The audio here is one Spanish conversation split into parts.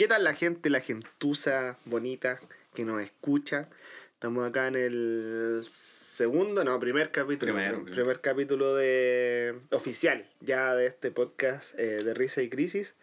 ¿Qué tal la gente, la gentuza bonita que nos escucha? Estamos acá en el segundo, no, primer capítulo. Primero, primer, primero. capítulo de oficial ya de este podcast eh, de risa y crisis.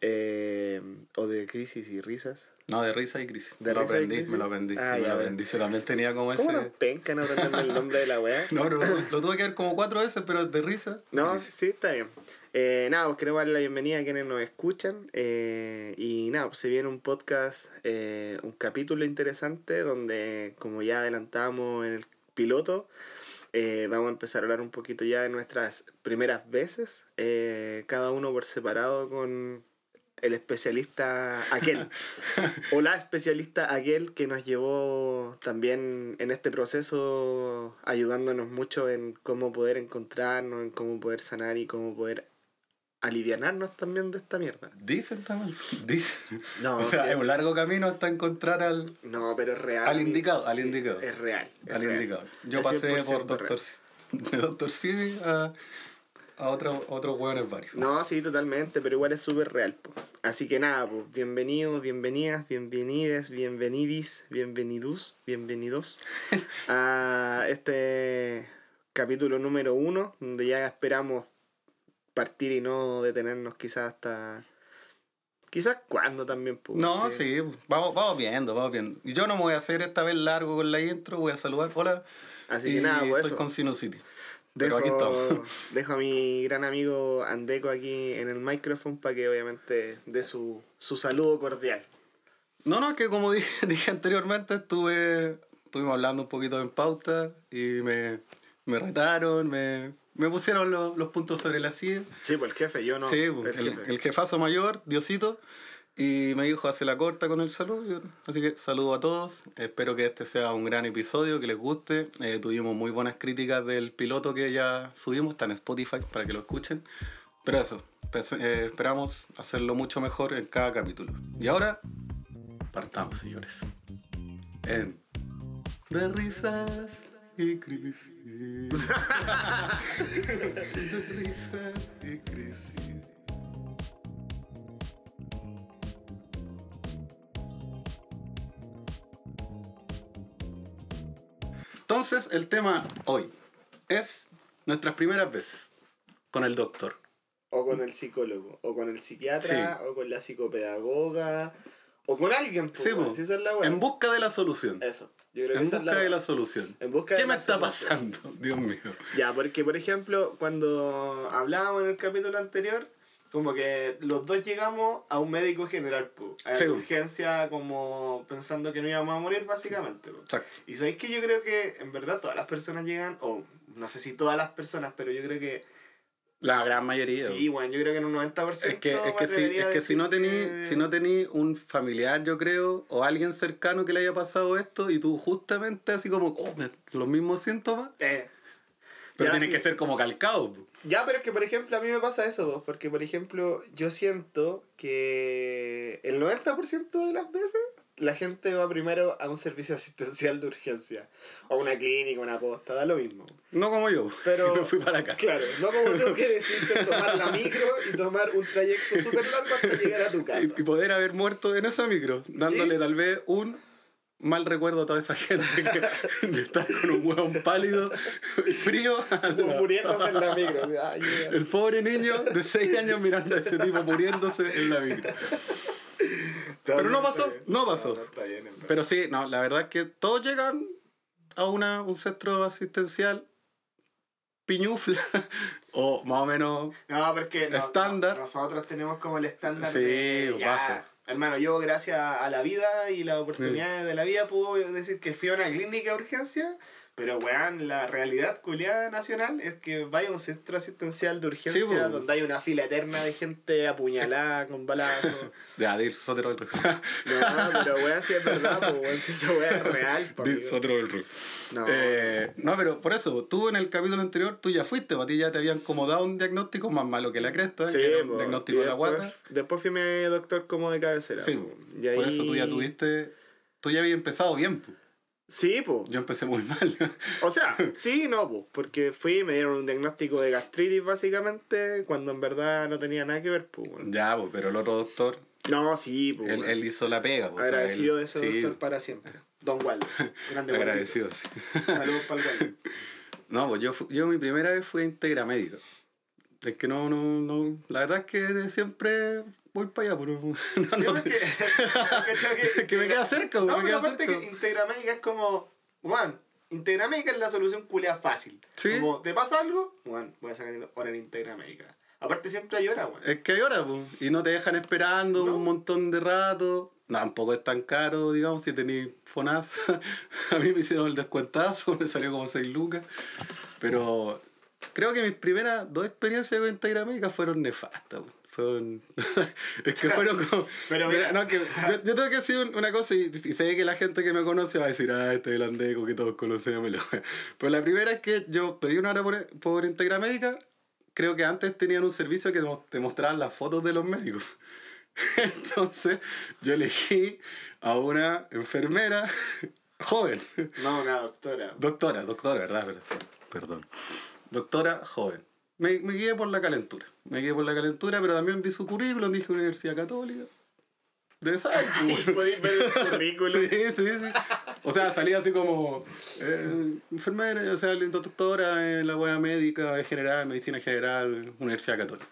eh, o de crisis y risas. No, de risa y crisis. ¿De me lo aprendí, me lo aprendí. Ah, sí, me lo aprendí. Yo también tenía como ese. ¿Cómo penca no aprenderme el nombre de la weá? No, lo, lo tuve que ver como cuatro veces, pero de risa. No, crisis. sí, está bien. Eh, nada, pues queremos darle la bienvenida a quienes nos escuchan. eh, y nada, pues se viene un podcast, eh, un capítulo interesante donde, como ya adelantamos en el piloto, eh, vamos a empezar a hablar un poquito ya de nuestras primeras veces, cada uno por separado con el especialista aquel, o la especialista aquel que nos llevó también en este proceso ayudándonos mucho en cómo poder encontrarnos, en cómo poder sanar y cómo poder alivianarnos también de esta mierda. Dicen también. Dicen. No, o sea, sí. es un largo camino hasta encontrar al, No, pero es real. Al indicado, al Sí, indicado. Es real. es al real. indicado. Yo Es pasé 100% por Doctor, de Doctor Simi a, a otro- otros hueones varios. No, sí, totalmente, pero igual es súper real. po. Así que nada, pues, bienvenidos, bienvenidas, bienvenides, bienvenidis, bienvenidos, bienvenidos a este capítulo número uno, donde ya esperamos partir y no detenernos quizás hasta... Quizás cuando también, pues. No, sí, vamos, vamos viendo, vamos viendo. Y yo no me voy a hacer esta vez largo con la intro, voy a saludar, hola. Así y que nada, pues estoy eso. con Sinusity. Dejo, aquí estamos. dejo a mi gran amigo Andeco aquí en el micrófono para que obviamente dé su, su saludo cordial. No, no, es que como dije, dije anteriormente, estuve, estuvimos hablando un poquito en pauta y me, me retaron, me, me pusieron los, los puntos sobre la silla. Sí, pues el jefe, yo no. sí, pues, el el, jefe. el jefazo mayor, Diosito, y me dijo hace la corta con el saludo. Así que saludo a todos. Espero que este sea un gran episodio, que les guste. Eh, tuvimos muy buenas críticas del piloto que ya subimos, está en Spotify para que lo escuchen. Pero eso, pues, eh, esperamos hacerlo mucho mejor en cada capítulo. Y ahora, partamos, señores. En De risas y. De risas y. Entonces, el tema hoy es nuestras primeras veces con el doctor. O con el psicólogo, o con el psiquiatra, o con la psicopedagoga, o con alguien. pues, Sí, weón, po. si esa es la weá. en busca de la solución. Eso. Yo creo que En es busca la de la solución. En busca de ¿Qué me la está solución. pasando? Dios mío. Ya, porque por ejemplo, cuando hablábamos en el capítulo anterior, como que los dos llegamos a un médico general, po, a Sí, la urgencia como pensando que no íbamos a morir básicamente. po. Exacto. Y sabéis que yo creo que en verdad todas las personas llegan, o no sé si todas las personas, pero yo creo que La gran mayoría. sí, bueno, yo creo que en un 90%. Es que, es que, si, es que si no tení, que- si no tení un familiar, yo creo, o alguien cercano que le haya pasado esto, y tú justamente así como, oh, los mismos síntomas, Eh, pero tiene sí. que ser como calcado. Ya, pero es que por ejemplo a mí me pasa eso, vos, porque por ejemplo yo siento que el 90% de las veces la gente va primero a un servicio asistencial de urgencia, o a una clínica, una posta, da lo mismo. No como yo, Pero- me fui para acá. Claro, no como tú que decirte tomar la micro y tomar un trayecto súper largo hasta llegar a tu casa. Y, y poder haber muerto en esa micro, dándole Sí. tal vez un mal recuerdo a toda esa gente que, de estar con un hueón pálido, frío. Como muriéndose en la micro. Ay, yeah. El pobre niño de 6 años mirando a ese tipo muriéndose en la micro. Pero no pasó, no pasó. Pero sí, no, la verdad es que todos llegan a una, un centro asistencial piñufla o más o menos No, porque Estándar. no- nosotros tenemos como el estándar Sí, de ya. Hermano, yo gracias a la vida y las oportunidades de la vida puedo decir que fui a una clínica de urgencia, pero weón, la realidad culiada nacional es que vaya a un centro asistencial de urgencia Sí, po. donde hay una fila eterna de gente apuñalada con balazos. Ya, dir Sotero del. No, pero weón, si es verdad, pues weón, si esa weá es real, Dir amigo. Sotero del. No. Eh, no, pero por eso, tú en el capítulo anterior, tú ya fuiste, a ti ya te habían como dado un diagnóstico más malo que la cresta, Sí, que era un po, diagnóstico de la guata. Después fui mi doctor como de cabecera. Sí, po. Y por ahí- eso tú ya tuviste, tú ya habías empezado bien, po. Sí, pues. yo empecé muy mal. O sea, sí, no, pues, porque fui, me dieron un diagnóstico de gastritis básicamente, cuando en verdad no tenía nada que ver, pues. ya, po, pero el otro doctor No, sí, pues. Él, él hizo la pega. pues, o sea, Agradecido él- de ese sí, doctor para siempre. Don Waldo. Grande. Agradecido, sí. Saludos para el Waldo. No, pues yo, yo mi primera vez fue a Integra Médica. Es que no, no, no. La verdad es que siempre voy para allá, pero. no, Sí, no, porque, que me queda cerca, No, me pero queda aparte cerca. que Integramédica es como, Juan, Integramédica es la solución culea fácil. Sí. Como, ¿te pasa algo? Juan, voy a sacar hora en Integramédica. Aparte siempre hay hora, Juan. Es que hay horas, pues. Y no te dejan esperando No. un montón de rato. No, tampoco es tan caro, digamos, si tenéis FONAS. a mí me hicieron el descuentazo, me salió como 6 lucas. Pero creo que mis primeras dos experiencias con Integra Médica fueron nefastas, pues. Es que fueron como... Pero Mira, no, que yo, yo tengo que decir un- una cosa y, y sé que la gente que me conoce va a decir, ah, este es el andeco que todos conocemos. y la wea". Pero la primera es que yo pedí una hora por, por Integra Médica. Creo que antes tenían un servicio que te mostraban las fotos de los médicos. Entonces yo elegí a una enfermera joven. No, una doctora. Doctora, doctora, verdad. Perdón. Doctora joven. Me, me guié por la calentura. Me guié por la calentura, pero también vi su currículum, dije Universidad Católica. De esa. Podéis ver el currículum. Sí, sí, sí. O sea, salía así como eh, enfermera, o sea, doctora en la wea médica, en general, medicina general, Universidad Católica.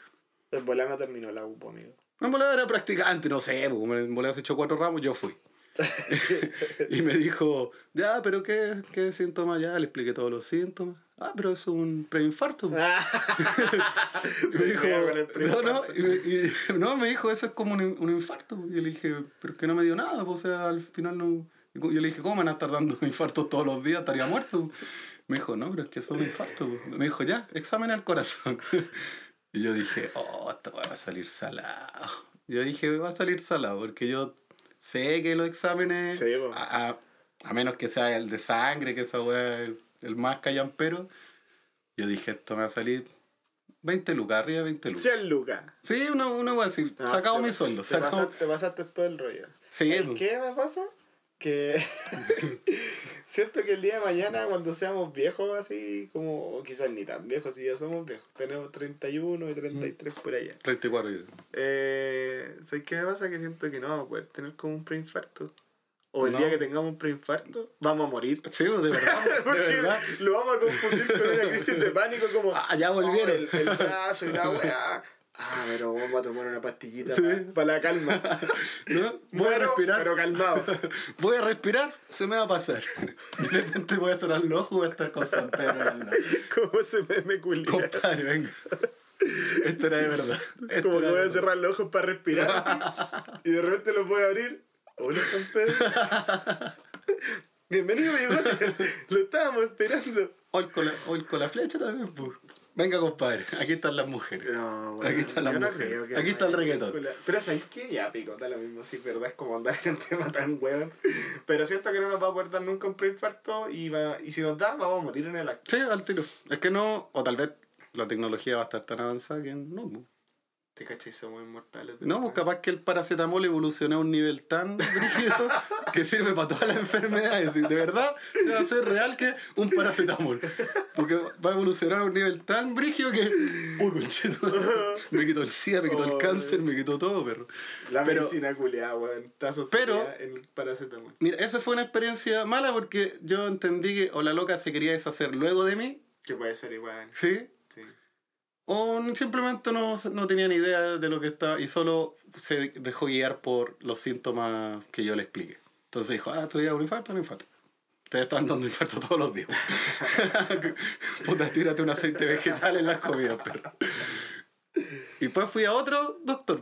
El volano terminó la UPO, amigo. En volada era practicante, no sé, en volada se echó cuatro ramos, yo fui. y me dijo, ya, pero ¿qué, qué síntomas? Ya, le expliqué todos los síntomas. Ah, pero es un preinfarto. Y me dijo, no, no, y me, y- no, me dijo, eso es como un, un infarto. Y yo le dije, pero es que no me dio nada, pues, o sea, al final no... Yo le dije, ¿cómo van a estar dando infartos todos los días? Estaría muerto. Me dijo, no, pero es que son infartos. Me dijo, ya, examen al corazón. Y yo dije, oh, esto va a salir salado. Yo dije, va a salir salado, porque yo sé que los exámenes, Sí, a, a- a menos que sea el de sangre, que esa weá es el, más callampero, yo dije, esto me va a salir 20 lucas, arriba de 20 lucas. 100 lucas. Sí, una, una así, No, sacado te mi sueldo. Te, Sacado, pasaste, te pasaste todo el rollo. Sí, ¿Sabes po. ¿Qué me pasa? Que siento que el día de mañana, cuando seamos viejos, así como, o quizás ni tan viejos, si ya somos viejos, tenemos 31 y 33 por allá. 34 y- Eh, ¿Sabes qué me pasa? Que siento que no vamos a poder tener como un preinfarto. O el No. día que tengamos un preinfarto, vamos a morir. Sí, pues, de verdad, de verdad. lo vamos a confundir con una crisis de pánico como... Ah, ya volvieron. "Oh, el, el brazo y la weá. Ah, pero vamos a tomar una pastillita Sí. para la calma. ¿No? Voy a respirar. Pero calmado. Voy a respirar, se me va a pasar. De repente voy a cerrar los ojos y voy a estar con San Pedro lado. Como se me me culia. Compadre, venga. Esto era de verdad. Esto Como que voy a cerrar los ojos para respirar así. Y de repente los voy a abrir. Hola, San Pedro. Bienvenido, bigote. Lo estábamos esperando. Hoy con, la, hoy con la flecha también, pues. Venga, compadre. Aquí están las mujeres. No, bueno, Aquí están las no mujeres. Aquí está el reggaetón. Pero ¿sabes qué? Ya, pico, da lo mismo. Sí, verdad, es como andar en un tema tan weón. Pero siento que no nos va a poder dar nunca un preinfarto y, va, y si nos da, vamos a morir en el acto. Sí, al tiro. Es que no, o tal vez la tecnología va a estar tan avanzada que no. ¿Te cachai? Somos inmortales. No, pues capaz que el paracetamol evolucionó a un nivel tan rígido que sirve para todas las enfermedades. Y de verdad, va a ser real que un paracetamol. Porque va a evolucionar a un nivel tan brígido que. Uy, conchito. Me quitó el SIDA, me quitó el cáncer, me quitó todo, perro. La Pero- medicina culeada, weón. Está Pero- en el paracetamol. Mira, esa fue una experiencia mala porque yo entendí que o la loca se quería deshacer luego de mí, Que puede ser igual. ¿sí? O simplemente no, no tenía ni idea de lo que estaba y solo se dejó guiar por los síntomas que yo le expliqué. Entonces dijo, ah, ya un infarto, un infarto. Te están dando infarto todos los días. Puta, tírate un aceite vegetal en las comidas, perro. Y después fui a otro doctor,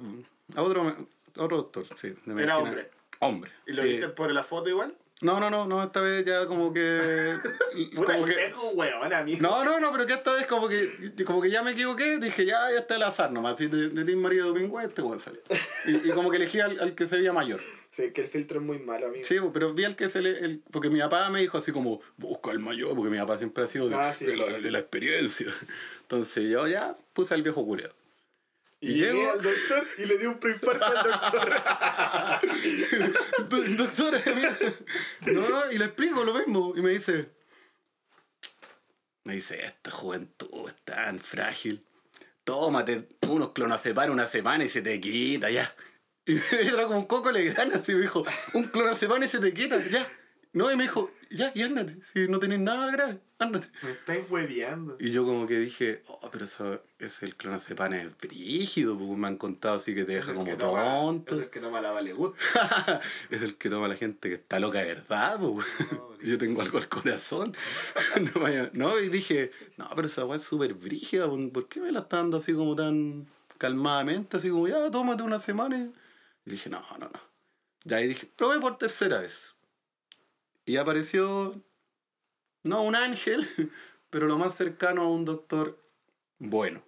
a otro, otro doctor, sí. de medicina. hombre. Hombre. ¿Y lo sí. viste por la foto igual? No, no, no, no, esta vez ya como que... Como que seco, weón, amigo. no, no, no, pero que esta vez como que, como que ya me equivoqué, dije, ya, ya está el azar nomás, así de, de Team María Domingo este weón salió. Y, y como que elegí al, al que se veía mayor. Sí, que el filtro es muy malo, amigo. Sí, pero vi al que se le... el- porque mi papá me dijo así como, busca al mayor, porque mi papá siempre ha sido de, Ah, sí. de la, de la experiencia. Entonces yo ya puse al viejo culiado. Y, llego- al doctor y le di un preinfarto al doctor. Doctora, mira. No, y le explico lo mismo. Y me dice, me dice, esta juventud es tan frágil. Tómate unos clonazepam una semana y se te quita ya. Y era como un coco Legrand, así me dijo, un clonazepam y se te quita, ya. No, y me dijo, ya, y ándate, si no tenés nada grave, ándate. Me estáis hueveando. Y yo como que dije, oh, pero eso es el clonazepam es brígido, porque me han contado así que te deja Es como que toma- tonto. Es el que toma la vale gusto. es el que toma la gente que está loca de verdad. No, Y yo tengo algo al corazón. no, vaya- no, y dije, no, pero esa weá es súper brígida, po. ¿por qué me la está dando así como tan calmadamente? Así como, ya, tómate una semana. Y y dije, no, no, no. Ya ahí dije, probé por tercera vez. Y apareció, no un ángel, pero lo más cercano a un doctor bueno.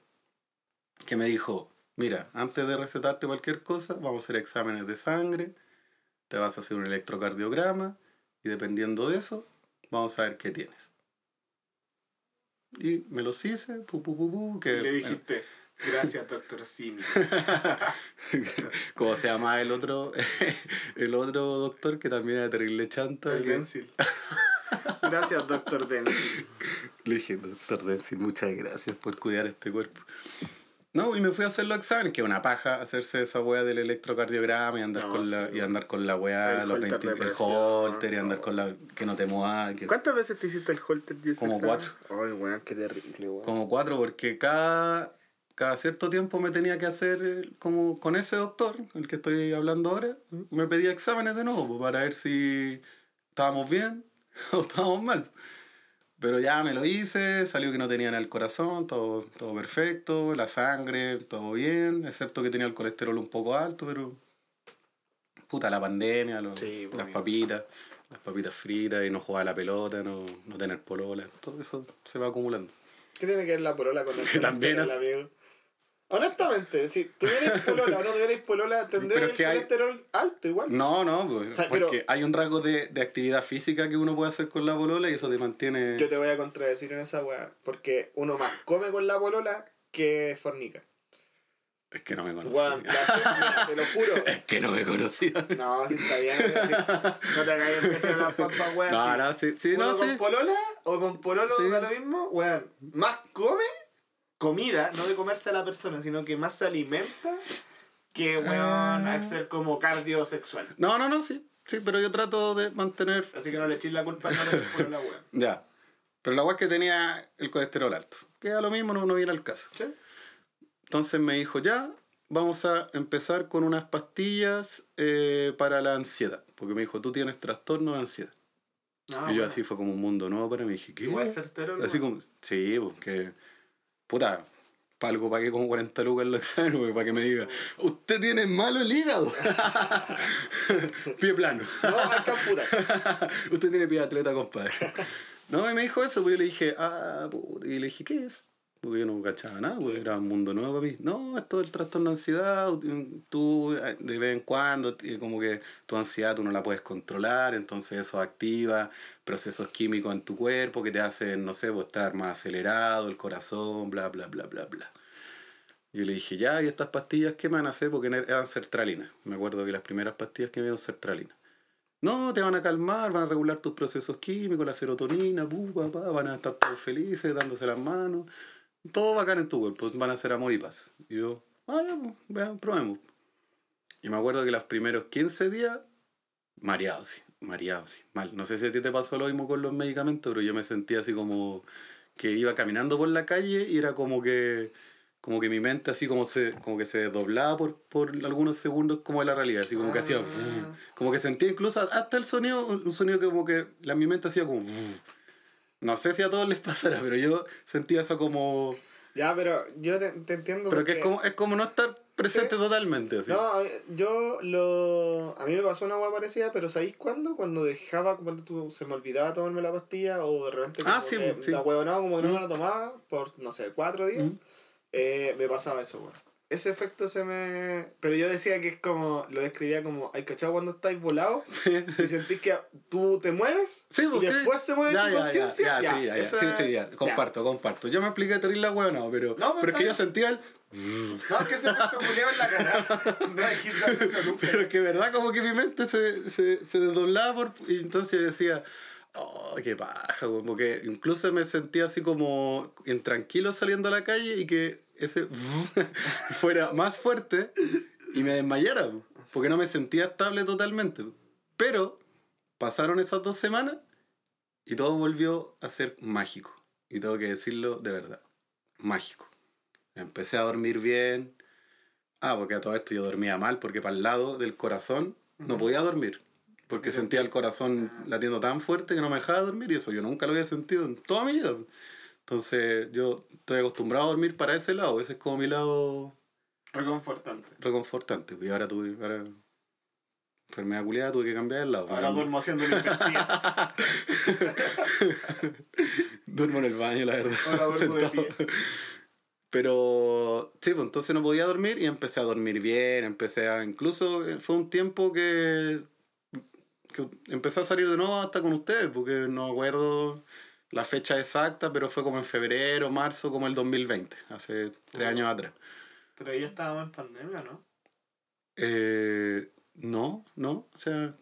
Que me dijo, mira, antes de recetarte cualquier cosa, vamos a hacer exámenes de sangre, te vas a hacer un electrocardiograma y dependiendo de eso, vamos a ver qué tienes. Y me los hice, pu, pu, pu, pu, que, le dijiste, gracias, doctor Simi. ¿Cómo se llama el otro, el otro doctor que también era terrible chanta? El Denzil. Gracias, doctor Denzil. Le dije, doctor Denzil, muchas gracias por cuidar este cuerpo. No, y me fui a hacer los exámenes, que es una paja hacerse esa weá del electrocardiograma y andar No, con sí, la, y andar con la weá, El los holter 20 de el holter y andar no. con la que no te muevas. que- ¿Cuántas veces te hiciste el holter de ese Como examen? cuatro. Ay, weón, qué terrible, weón. Como cuatro, porque cada, cada cierto tiempo me tenía que hacer, eh, como con ese doctor, el que estoy hablando ahora, me pedía exámenes de nuevo pues, para ver si estábamos bien o estábamos mal. Pero ya me lo hice, salió que no tenía nada el corazón, todo, todo perfecto, la sangre, todo bien, excepto que tenía el colesterol un poco alto, pero puta la pandemia, los- Sí, pues, las papitas, las papitas fritas y no jugar a la pelota, no, no tener polola, todo eso se va acumulando. ¿Qué tiene que ver la polola con el también colesterol, es- amigo? Honestamente, si tuvierais polola o no tuvierais polola, tendréis Pero el hay- colesterol alto igual. No, no, pues, O sea, porque pero- hay un rasgo de, de actividad física que uno puede hacer con la polola y eso te mantiene... Yo te voy a contradecir en esa weá. Porque uno más come con la polola que fornica. Es que no me conocía. Te lo juro. Es que no me conocía. No, si está bien. así. No te hagas el de las papas, weón. No, no, sí, sí, no, con sí. polola o con pololo Sí. da lo mismo, weón. Más come comida, no de comerse a la persona, sino que más se alimenta que, weón, Ah. hacer como cardio sexual. No, no, no, sí. Sí, pero yo trato de mantener... Así que no le eches la culpa a no le polola, weón. Ya. Pero la weá es que tenía el colesterol alto. Que a lo mismo no, no viene al caso. ¿Sí? Entonces me dijo, ya, vamos a empezar con unas pastillas eh, para la ansiedad. Porque me dijo, tú tienes trastorno de ansiedad. No, y yo bueno. así fue como un mundo nuevo para mí. Dije, ¿qué? Igual certero, Así weón. como, sí, porque, puta, para algo pagué como 40 lucas en los exámenes, para que me diga, usted tiene malo el hígado. pie plano. No, amputar. usted tiene pie atleta, compadre. no, y me dijo eso, pues yo le dije, ah, puta, y le dije, ¿qué es? Porque yo no cachaba nada, porque era un mundo nuevo para mí. No, esto del trastorno de ansiedad, tú de vez en cuando, eh, como que tu ansiedad tú no la puedes controlar, entonces eso activa procesos químicos en tu cuerpo que te hacen, no sé, pues, estar más acelerado, el corazón, bla, bla, bla, bla, bla. Yo le dije, ya, ¿y estas pastillas qué me van a hacer? Porque eran sertralinas. Me acuerdo que las primeras pastillas que me dieron sertralinas. No, te van a calmar, van a regular tus procesos químicos, la serotonina, pu, pa, pa, van a estar todos felices, dándose las manos. Todo bacán en tu cuerpo, van a ser amor y paz. Y yo, ah, ya, pues, vean, probemos. Y me acuerdo que los primeros 15 días, mareado, sí, mareado, sí, mal. No sé si a ti te pasó lo mismo con los medicamentos, pero yo me sentía así como que iba caminando por la calle y era como que como que mi mente así como se como que se doblaba por, por algunos segundos como de la realidad así como que hacía Ah. como que sentía incluso hasta el sonido un sonido que como que la mi mente hacía como no sé si a todos les pasará pero yo sentía eso como Ya, pero yo te, te entiendo. pero que es como es como no estar presente Sí. totalmente así No, mí- yo lo. A mí me pasó una hueá parecida, pero ¿sabéis cuándo? Cuando dejaba, cuando tú, se me olvidaba tomarme la pastilla o de repente. Ah, sí, que sí. La huevonaba, como que no Mm. me la tomaba por, no sé, cuatro días. Mm. eh, me pasaba eso, weón. Ese efecto se me. Pero yo decía que es como. Lo describía como. ¿Hay cachado cuando estáis volados? Sí. Y sentís que tú te mueves. Sí, y pues, sí. después se mueve ya, tu ya, ya, conciencia. ya, sí, ya, ya. eso Sí, es- sí, ya. Comparto, comparto. Yo me expliqué terrible la no, pero, No, pero pero es que yo sentía el. No, es que ese efecto culiado en la cara. No hay nunca. Pero es que verdad como que mi mente se, se, se desdoblaba por, y entonces decía, oh, qué paja, como que incluso me sentía así como intranquilo saliendo a la calle y que ese fuera más fuerte y me desmayara. po. Porque no me sentía estable totalmente. Pero pasaron esas dos semanas y todo volvió a ser mágico. Y tengo que decirlo de verdad. Mágico. Empecé a dormir bien. Ah, porque a todo esto yo dormía mal, porque para el lado del corazón no podía dormir. Porque sentía el corazón latiendo tan fuerte que no me dejaba dormir y eso yo nunca lo había sentido en toda mi vida. Entonces yo estoy acostumbrado a dormir para ese lado. Ese es como mi lado Reconfortante. reconfortante. Y ahora tuve, ahora, enfermedad culiada, tuve que cambiar el lado. Ahora duermo haciendo la duermo en el baño, la verdad. Ahora duermo de pie. Pero sí, pues entonces no podía dormir y empecé a dormir bien, empecé a... Incluso eh, fue un tiempo que, que empecé a salir de nuevo hasta con ustedes, porque no acuerdo la fecha exacta, pero fue como en febrero, marzo, como el 2020, hace tres años atrás. Pero ahí estábamos en pandemia, ¿no? Eh, no, no, o sea,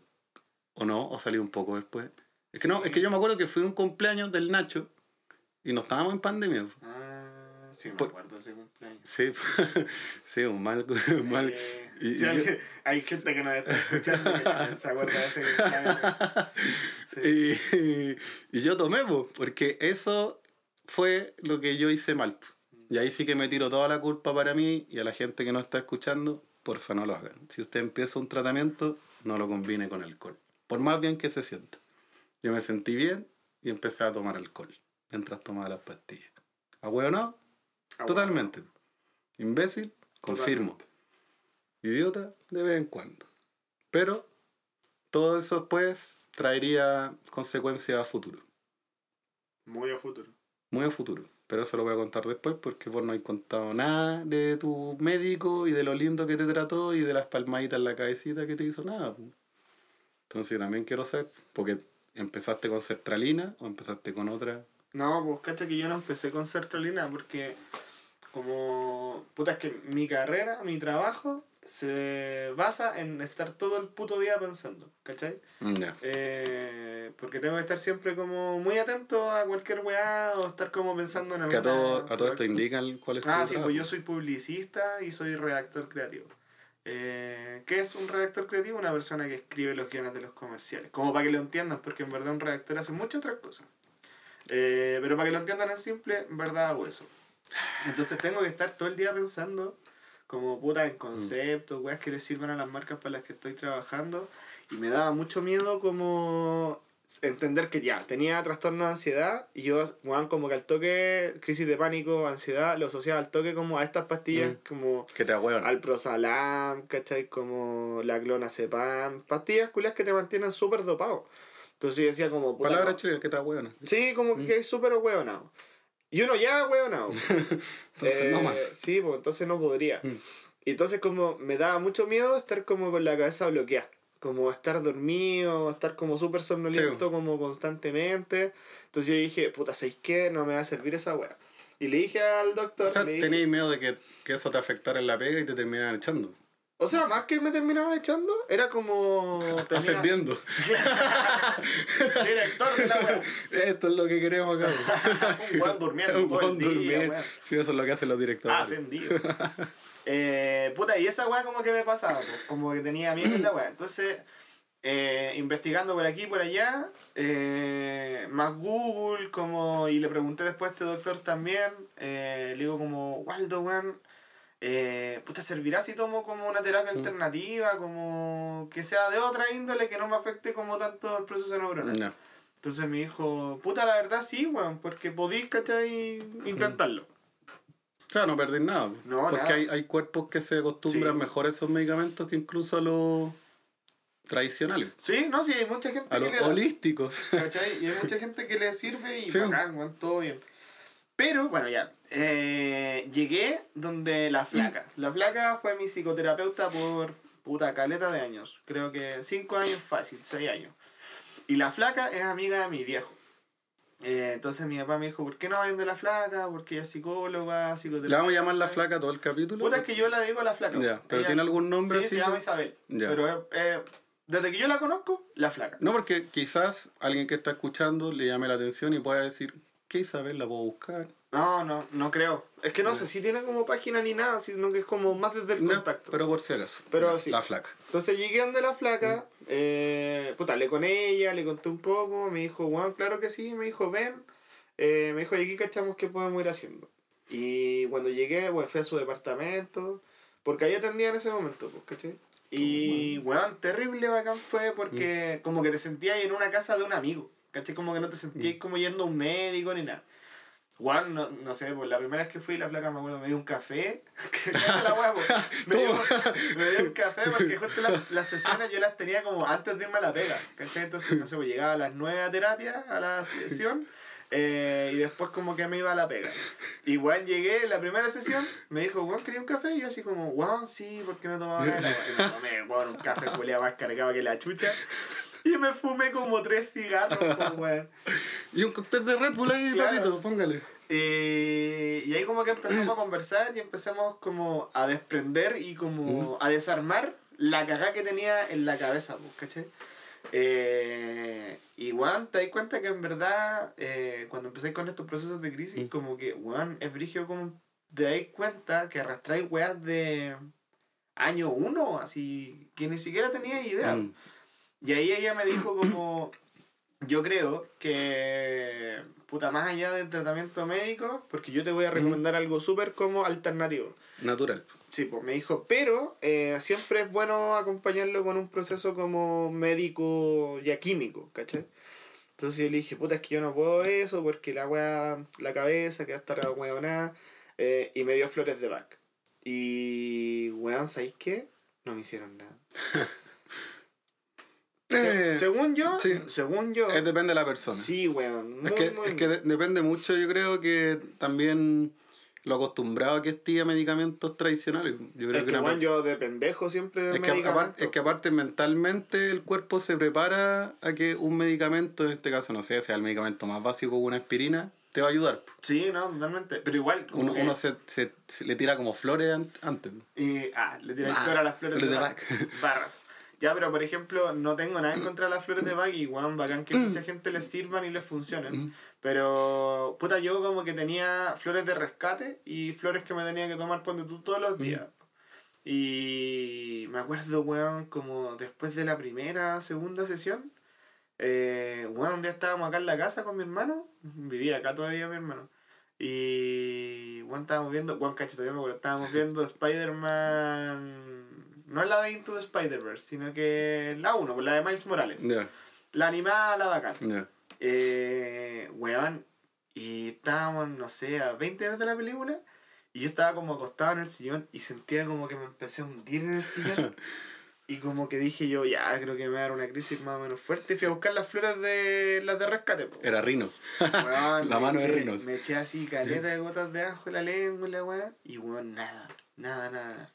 o no, o salí un poco después. Es que no, es que yo me acuerdo que fue un cumpleaños del Nacho y no estábamos en pandemia. Ah, sí, me Por- acuerdo ese cumpleaños. Sí, sí, un mal, Sí, mal. Y- sí, y hay, yo- hay gente que nos está escuchando que se acuerda de ese cumpleaños. Sí. Y, y yo tomé, po, porque eso fue lo que yo hice mal. Y ahí sí que me tiro toda la culpa para mí y a la gente que no está escuchando, porfa no lo hagan. Si usted empieza un tratamiento, no lo combine con alcohol. Por más bien que se sienta. Yo me sentí bien y empecé a tomar alcohol mientras tomaba las pastillas. ¿A huevo no? Totalmente. Imbécil, confirmo. Totalmente. Idiota, de vez en cuando. Pero todo eso pues traería consecuencias a futuro. Muy a futuro. Muy a futuro. Pero eso lo voy a contar después porque vos no has contado nada de tu médico y de lo lindo que te trató y de las palmaditas en la cabecita que te hizo nada. Entonces yo también quiero saber, porque empezaste con sertralina o empezaste con otra. No, pues cacha que yo no empecé con sertralina porque como puta es que mi carrera, mi trabajo se basa en estar todo el puto día pensando, ¿cachai? Ya. Eh, porque tengo que estar siempre como muy atento a cualquier weá o estar como pensando en Que a todo, a todo esto indican cuál es tu Ah, sí, pues yo soy publicista y soy redactor creativo. Eh, ¿Qué es un redactor creativo? Una persona que escribe los guiones de los comerciales. Como para que lo entiendan, porque en verdad un redactor hace muchas otras cosas. Eh, pero para que lo entiendan en simple, en verdad hago eso. Entonces tengo que estar todo el día pensando como puta en conceptos, weas que le sirvan a las marcas para las que estoy trabajando. Y me daba mucho miedo como entender que ya, tenía trastorno de ansiedad y yo, weón, como que al toque, crisis de pánico, ansiedad, lo asociaba al toque como a estas pastillas, Mm. como Que te ahuevan. al prosalam, ¿cachai? Como la clonazepam, pastillas culias que te mantienen súper dopado. Entonces yo decía como... Palabras no. chilenas que te ahuevan. Sí, como que es súper hueonado. Y uno ya. Entonces no Eh, más. Sí, pues entonces no podría. Mm. Y entonces como me daba mucho miedo estar como con la cabeza bloqueada. Como estar dormido, estar como súper somnoliento Sí. como constantemente. Entonces yo dije, puta, ¿sabéis qué? No me va a servir esa wea. Y le dije al doctor... O sea, tenéis miedo de que, que eso te afectara en la pega y te terminaran echando. O sea, más que me terminaron echando, era como... Ascendiendo. Director de la wea. Esto es lo que queremos acá. Un weón durmiendo Un dormir. weón. Sí, eso es lo que hacen los directores. Ascendido. eh, puta, y esa weá como que me pasaba, pues, como que tenía miedo en la weá. Entonces, eh, investigando por aquí y por allá, eh, más Google, como, y le pregunté después a este doctor también, eh, le digo como, Waldo, weón, eh, puta, ¿servirá si tomo como una terapia Mm. alternativa, como que sea de otra índole, que no me afecte como tanto el proceso neuronal? No. Entonces me dijo, puta, la verdad sí, weón, porque podís, ¿cachai? Intentarlo. O sea, no perdís nada. No, Porque nada. hay, hay cuerpos que se acostumbran Sí. mejor a esos medicamentos que incluso a los tradicionales. Sí, no, sí, hay mucha gente A que los le da, holísticos. ¿cachai? Y hay mucha gente que le sirve y Sí. bacán, weón, todo bien. Pero, bueno, ya. Eh, llegué donde la flaca. La flaca fue mi psicoterapeuta por puta caleta de años. Creo que cinco años fácil, seis años. Y la flaca es amiga de mi viejo. Eh, entonces mi papá me dijo, ¿por qué no vayan de la flaca? Porque ella es psicóloga, psicoterapeuta. ¿Le vamos a llamar la flaca todo el capítulo? Puta, es que yo la digo a la flaca. Ya, pero Ella- ¿tiene algún nombre Sí, así? se llama Isabel. Ya. Pero eh, desde que yo la conozco, la flaca. No, porque quizás alguien que está escuchando le llame la atención y pueda decir, ¿qué Isabel la puedo buscar? No, no, no creo. Es que no sé si tiene como página ni nada, sino que es como más desde el No, contacto. pero por si acaso. Pero la, sí. La flaca. Entonces llegué donde la flaca, eh, puta, hablé con ella, le conté un poco, me dijo, bueno, claro que sí, me dijo, ven, eh, me dijo, y aquí cachamos qué podemos ir haciendo. Y cuando llegué, bueno, fui a su departamento, porque ahí atendía en ese momento, pues, ¿cachai? Y, weón, terrible bacán fue porque como que te sentías en una casa de un amigo, ¿cachai? Como que no te sentías como yendo a un médico ni nada. Juan, no, no sé, pues la primera vez que fui, la flaca me acuerdo, me dio un café. la hueá, pues. me, dio, me dio un café porque justo las, las sesiones yo las tenía como antes de irme a la pega, ¿cachai? Entonces, no sé, pues llegaba a las 9 a terapia, a la sesión, eh, y después como que me iba a la pega. Y Juan llegué, la primera sesión, me dijo, Juan, ¿quería un café? Y yo así como, Juan, sí, porque no tomaba nada. Y me tomé, Juan, un café culiado más cargado que la chucha. Y me fumé como tres cigarros, pues, weón. Y un cóctel de Red Bull ahí, Claro. papito, póngale. Eh, y ahí como que empezamos a conversar y empezamos como a desprender y como a desarmar la cagada que tenía en la cabeza, pues, ¿cachai? Eh, y weón, te das cuenta que en verdad eh, cuando empecé con estos procesos de crisis, como que weón, es brigio como te das cuenta que arrastráis weas de año uno, así que ni siquiera tenía idea. Mm. Y ahí ella me dijo como, yo creo que, puta, más allá del tratamiento médico, porque yo te voy a recomendar algo súper como alternativo. Natural. Sí, pues me dijo, pero eh, siempre es bueno acompañarlo con un proceso como médico ya químico, ¿cachai? Entonces yo le dije, puta, es que yo no puedo eso porque la weá, la cabeza, que va a estar weonada, eh, y me dio flores de Bach. Y, weón, ¿sabéis qué? No me hicieron nada. Se- Eh, según yo, sí. según yo, Es depende de la persona. sí, weón. Muy, Es que, muy- es que de- depende mucho, yo creo que también lo acostumbrado que esté a medicamentos tradicionales. Yo creo es que, per- yo siempre de es, que aparte, es que aparte mentalmente el cuerpo se prepara a que un medicamento, en este caso no sé, sea el medicamento más básico, una aspirina, te va a ayudar. Sí, no, totalmente. Pero igual, Uno, que- uno se, se- se le tira como flores an- antes. Y, ah, le tiráis Ah, flor a las flores flores de de. Barras. Ya, pero por ejemplo, no tengo nada en contra de las flores de Bach y weón, bacán que mucha gente les sirvan y les funcionen. Pero, puta, yo como que tenía flores de rescate y flores que me tenía que tomar ponte tú todos los días. Y me acuerdo, weón, como después de la primera, segunda sesión, eh, weón, un día estábamos acá en la casa con mi hermano, vivía acá todavía mi hermano. Y bueno, estábamos viendo, Juan Cacho todavía me acuerdo, estábamos viendo Spider-Man, no la de Into the Spider-Verse, sino que la 1, la de Miles Morales. La animada, la bacán. ya. Eh, weón, y estábamos, no sé, a 20 minutos de la película, y yo estaba como acostado en el sillón y sentía como que me empecé a hundir en el sillón. Y como que dije yo, ya, creo que me va a dar una crisis más o menos fuerte. Y fui a buscar las flores de las de rescate. po. Era Rino. Weón, La mano de Rinos. Me eché así caleta de gotas de ajo en la lengua la weá. Y weón, nada, nada, nada.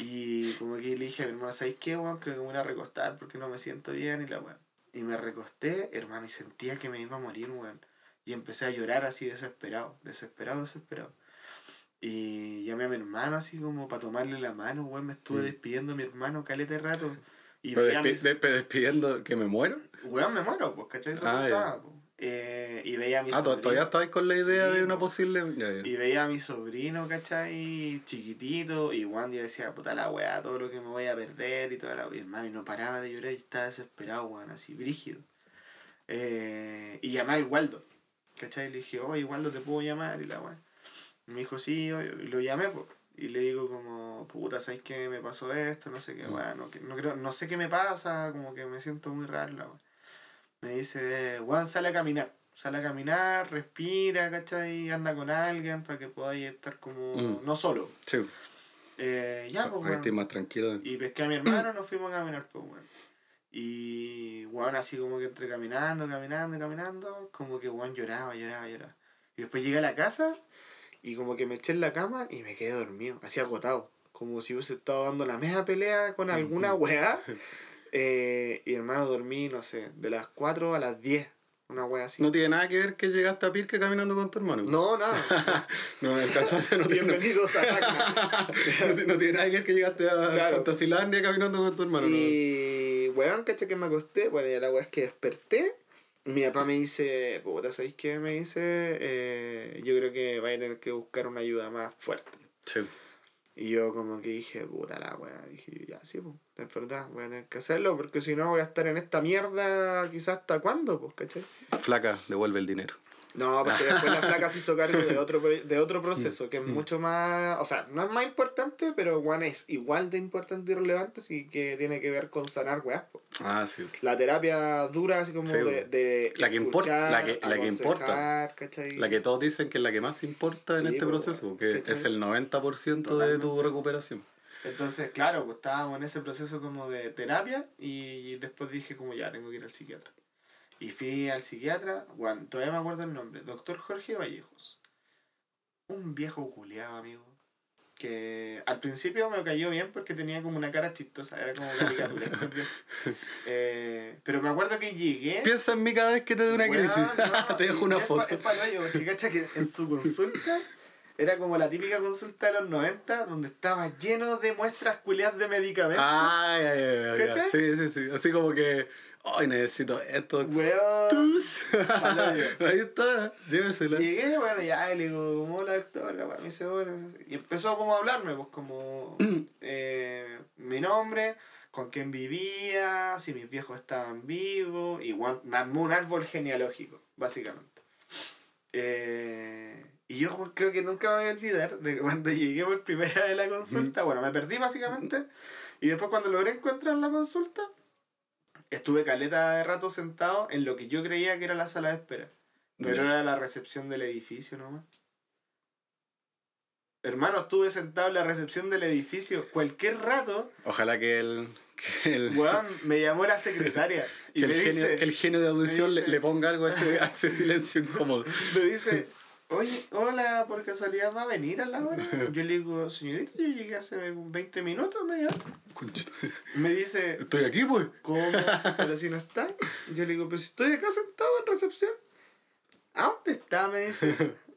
Y como que le dije a mi hermano, ¿sabes qué, weón? Creo que me voy a recostar porque no me siento bien y la weá. Y me recosté, hermano, y sentía que me iba a morir, weón. Y empecé a llorar así desesperado, desesperado, desesperado. Y llamé a mi hermano así como para tomarle la mano, weón. Me estuve despidiendo de mi hermano caleta de rato. Y Mm. Pero a despi- despidiendo que me muero. Weón, me muero, pues, ¿cachai? Eso Ah, pasaba, pues. Eh, y veía a mi Ah, sobrino. todavía estabais con la idea Sí, de una po. posible. Ya, ya. Y veía a mi sobrino, ¿cachai? Chiquitito. Y Juan yo decía, puta la weá, todo lo que me voy a perder y toda la Y hermano, y no paraba de llorar y estaba desesperado, weón, así, brígido. Eh, y llamé al Waldo, ¿cachai? Le dije, oye, Waldo, ¿te puedo llamar? Y la weá. Me dijo, sí, oye, y lo llamé, pues. Y le digo como, puta, ¿sabes qué me pasó esto? No sé qué, weón, no, que- no, creo, no sé qué me pasa, como que me siento muy raro, la weá. Me dice, Juan, sale a caminar. Sale a caminar, respira, ¿cachai? Anda con alguien para que podáis estar como, Mm. no solo. Sí, Eh, ya, pues, ahí weón. estoy más tranquilo. Y pesqué a mi hermano, nos fuimos a caminar, pues, weón. Y, weón, así como que entre caminando, caminando, caminando, como que, weón, lloraba, lloraba, lloraba. Y después llegué a la casa y como que me eché en la cama y me quedé dormido, así agotado. Como si hubiese estado dando la misma pelea con alguna weá. Eh, y hermano, dormí, no sé, de las 4 a las 10, una weá así. No tiene nada que ver que llegaste a Pirque caminando con tu hermano. No, nada. No, el cansancio no tiene, Bienvenidos a Tacna. no, tiene- no tiene nada que ver que llegaste a Claro. Fantasilandia caminando con tu hermano. no. Y, weón, caché que me acosté. Bueno, ya la weá es que desperté. mi papá me dice, puta, ¿sabéis qué me dice? Eh, yo creo que vais a tener que buscar una ayuda más fuerte. Sí. Y yo como que dije, puta la weá, dije, ya, sí, pues, es verdad, voy a tener que hacerlo, porque si no voy a estar en esta mierda quizás hasta cuándo, pues, ¿cachai? Flaca, devuelve el dinero. No, porque después la flaca se hizo cargo de otro, de otro proceso que es mucho más, o sea, no es más importante, pero bueno, es igual de importante y relevante, así que tiene que ver con sanar weas. Ah, sí. La terapia dura, así como Sí, de, de La que importa- la que- la que importa. La que todos dicen que es la que más importa en este proceso, que ¿cachai? es el 90% de tu Totalmente. recuperación. Entonces, claro, pues estábamos en ese proceso como de terapia y después dije como ya, tengo que ir al psiquiatra. Y fui al psiquiatra, bueno, todavía me acuerdo el nombre, doctor Jorge Vallejos. Un viejo culiado, amigo. Que al principio me cayó bien porque tenía como una cara chistosa, era como caricaturesco. Eh, pero me acuerdo que llegué... Piensa en mí cada vez que te dé una Weón, crisis. no, te dejo una es foto. Pa, es hoyo, porque cacha que en su consulta era como la típica consulta de los 90, donde estaba lleno de muestras culiadas de medicamentos. Ay, ay, ay, ay, ¿Cachai? Sí, sí, sí. Así como que, ay, necesito esto. Weón. Tus. Ahí está, llévesela. Llegué, bueno, ya, y le digo, como la doctora, me dice, bueno, no sé. y empezó como a hablarme, pues como eh, mi nombre, con quién vivía, si mis viejos estaban vivos, y armó un árbol genealógico, básicamente. Eh, y yo creo que nunca me voy a olvidar de cuando llegué por primera vez a la consulta, bueno, me perdí básicamente, y después cuando logré encontrar la consulta, estuve caleta de rato sentado en lo que yo creía que era la sala de espera. Pero era la recepción del edificio nomás. Hermano, estuve sentado en la recepción del edificio. Cualquier rato, Ojalá que el, que el, weón, me llamó la secretaria y que me el, genio, dice, que el genio de audición le, ponga algo a ese, a ese silencio incómodo. me dice, oye, hola, por casualidad va a venir a la hora. Yo le digo, señorita, yo llegué hace 20 minutos, media hora. Conchito. Me dice, Estoy aquí, pues. ¿cómo? Pero si no está. Yo le digo, pero si estoy acá sentado en recepción. ¿A dónde está? Me dice.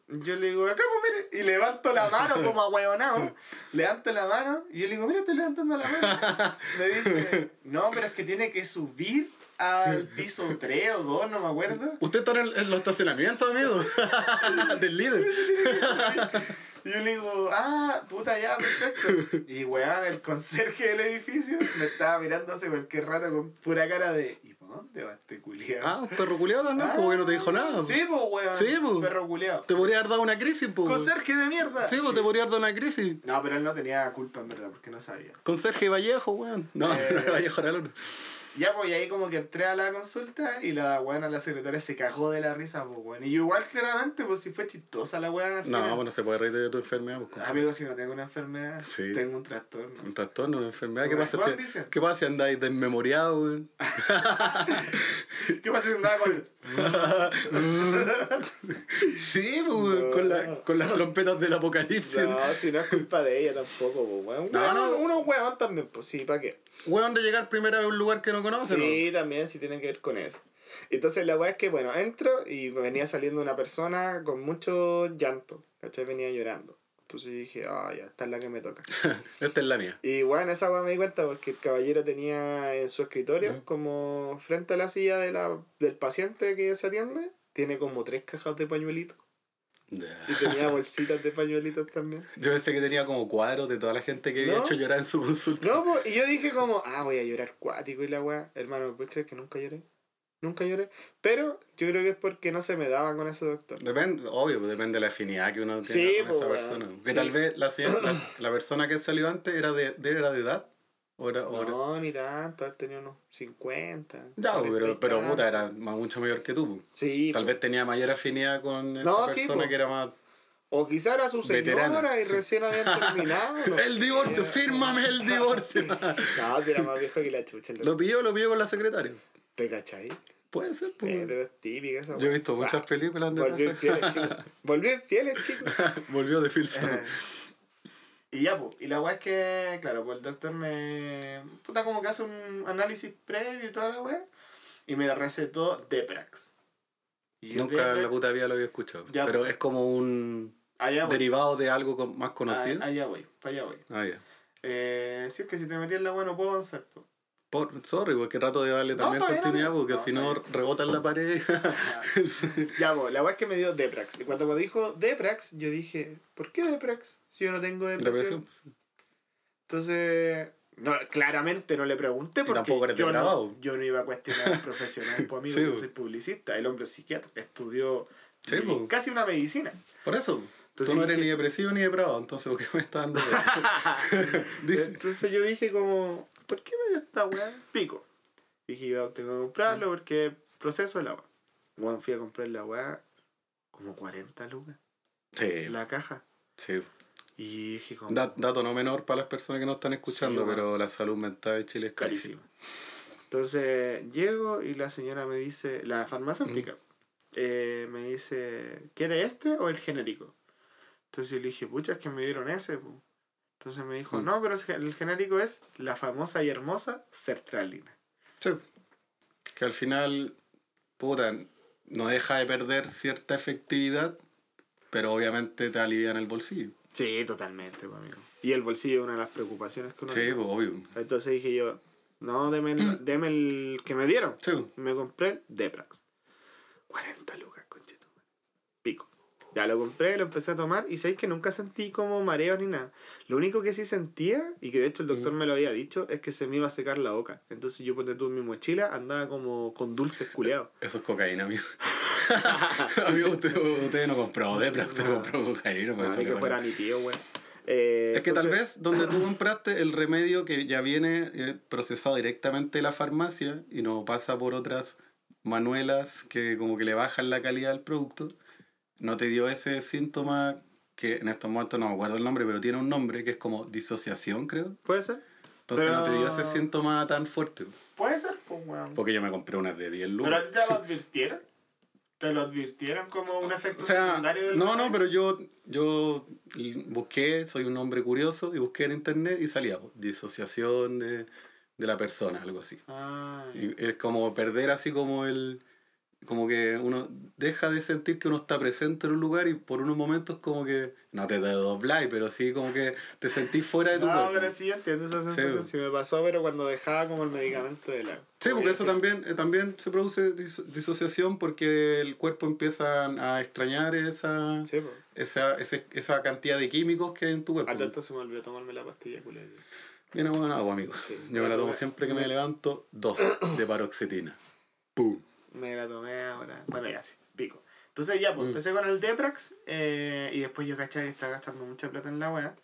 Yo le digo, acá, pues mire. Y levanto la mano como ahueonado. Levanto la mano y yo le digo, mira, estoy levantando la mano. Me dice, no, pero es que tiene que subir al piso 3 o 2, no me acuerdo. Usted está en, el- en los estacionamientos, amigo. Del líder. Y yo le digo, ah, puta, ya, perfecto. Y weón, el conserje del edificio me estaba mirando hace cualquier rato con pura cara de, ¿y por dónde va este culiado? Ah, un perro culiado también, porque no te dijo nada. Sí, pues, weón. Sí, po. Perro culiado. Te podría haber dado una crisis, pues. Conserje de mierda. Sí, pues te podría haber dado una crisis. No, pero él no tenía culpa, en verdad, porque no sabía. Con Sergio Vallejo, weón. No, Eh. no Vallejo era el otro. Ya, pues, y ahí como que entré a la consulta y la weona, la secretaria, se cagó de la risa, pues, weón. Y yo igual, claramente, pues, si fue chistosa la al No, final. pues se puede reír de tu enfermedad. Pues, compadre. Amigo, si no tengo una enfermedad, Sí. tengo un trastorno. un trastorno, una enfermedad. ¿Qué pasa, si. ¿Qué pasa si andáis desmemoriado, weón? ¿Qué pasa si andaba con el... Sí, pues, weón, con, la, con las trompetas del apocalipsis. No, si no es culpa de ella tampoco, pues, weón. No, No, no. no. Uno huevón también, pues sí, ¿para qué? Weón de llegar primera vez a un lugar que no conoce, Sí, también sí tiene que ver con eso. Entonces la weá es que, bueno, entro y venía saliendo una persona con mucho llanto, ¿cachai? Venía llorando. Entonces dije, ah, ya, esta es la que me toca. Esta es la mía. Y bueno, esa weá me di cuenta porque el caballero tenía en su escritorio, como frente a la silla de la, del paciente que se atiende, tiene como tres cajas de pañuelitos. Y tenía bolsitas de pañuelitos también. Yo pensé que tenía como cuadros de toda la gente que había hecho llorar en su consulta. No, pues, y yo dije como, ah, voy a llorar cuático y la weá. Hermano, ¿puedes creer que nunca lloré? Nunca lloré. Pero yo creo que es porque no se me daba con ese doctor. Depende, obvio, pues, depende de la afinidad que uno tiene Sí, con esa persona. Que Sí. tal vez la, la, la persona que salió antes era de, de- era de edad. Era, era- No, ni tanto, él tenía unos 50. Ya, 40 y pero, pero puta, era más- mucho mayor que tú. Sí, Tal vez tenía mayor afinidad con esa No, persona que era más. O quizá era su señora Veterana. y recién habían terminado. no El divorcio, sé. fírmame el divorcio. No, si era más viejo que la chucha. lo pilló, lo pilló con la secretaria. ¿Te cachai? Puede ser, pues. Eh, pero es típica esa Yo he visto muchas películas de Volvió esas. infieles, chicos. Volvió infieles, chicos. Volvió de. Eh, Y ya, pues. Y la weá es que, claro, pues el doctor me. Puta, como que hace un análisis previo y toda la weá. Y me recetó Deprax. Y Nunca en la Deprax- puta vida lo había escuchado. Ya, pero pues. es como un derivado de algo con- más conocido. Ah, Allá voy, para allá voy. Ah, ya. Eh, si es que si te metí en la weá no puedo avanzar. po. Por, sorry, porque trato de darle No, también continuidad, porque No, si no rebota en la pared. Ya, pues, la weá es que me dio Deprax. Y cuando me dijo Deprax, yo dije, ¿por qué Deprax? Si yo no tengo depresión. Depresión. Entonces, no, claramente no le pregunté porque yo, no, yo no iba a cuestionar al profesional, pues amigo, Sí, yo soy publicista, el hombre es psiquiatra, estudió Sí, casi una medicina. Por eso, Entonces tú no eres dije- ni depresivo ni depravado, entonces ¿por qué me estás dando? Entonces yo dije como, ¿por qué me dio esta weá? Pico. Dije yo tengo que comprarlo porque el proceso es la weá. Bueno, fui a comprar la weá como 40 lucas, sí, la caja. sí. Y dije como, Da- dato no menor para las personas que no están escuchando, Sí, pero la salud mental en Chile es carísima. carísimo. Entonces llego y la señora me dice, la farmacéutica, eh, me dice, ¿quiere este o el genérico? Entonces yo le dije, pucha, es que me dieron ese. po". Entonces me dijo, Mm. no, pero el genérico es la famosa y hermosa sertralina. Sí. Que al final, puta, no deja de perder cierta efectividad, pero obviamente te alivia en el bolsillo. Sí, totalmente, pues, amigo. Y el bolsillo es una de las preocupaciones que uno Sí, tiene. pues obvio. Entonces dije yo, no, deme el, deme el que me dieron. Sí, me compré el Deprax. 40 lucas. Ya lo compré, lo empecé a tomar y sabéis que nunca sentí como mareo ni nada. Lo único que sí sentía, y que de hecho el doctor me lo había dicho, es que se me iba a secar la boca. Entonces yo ponte tú en mi mochila, andaba como con dulces culeados. eso es cocaína, amigo. amigo, usted, usted no compró Depra, usted No. compró cocaína. pues, No, eso que fuera mi tío, güey. Eh, Es que tal vez donde tú compraste el remedio que ya viene eh, procesado directamente de la farmacia y no pasa por otras manuelas que como que le bajan la calidad del producto, no te dio ese síntoma que en estos momentos no me acuerdo el nombre, pero tiene un nombre que es como disociación, creo. ¿Puede ser? Entonces no te dio ese síntoma tan fuerte. Puede ser, pues, weón. Porque yo me compré unas de 10 Pero a lucas. ti te lo advirtieron. ¿Te lo advirtieron como un efecto O sea, secundario del no, no, pero yo, yo busqué, soy un hombre curioso, y busqué en internet y salía pues, disociación de, de la persona, algo así. Ah, Y es como perder así como el... Como que uno deja de sentir que uno está presente en un lugar y por unos momentos como que... No te dobláis, pero sí como que te sentís fuera de tu No, cuerpo. pero sí, yo entiendo esa sensación. Sí. Sí, me pasó, pero cuando dejaba como el medicamento de la. Sí, porque eso también, eh, también se produce dis- disociación porque el cuerpo empieza a extrañar esa, Sí, pues. esa, ese- esa cantidad de químicos que hay en tu cuerpo. A tanto se me olvidó tomarme la pastilla, culé. Bien agua agua, amigo. Sí. Yo me la tomo siempre que me levanto, dos de paroxetina. ¡Pum! Me la tomé ahora. Bueno, ya sí, pico. Entonces ya, pues Mm. empecé con el Deprax eh, y después yo caché que estaba gastando mucha plata en la wea.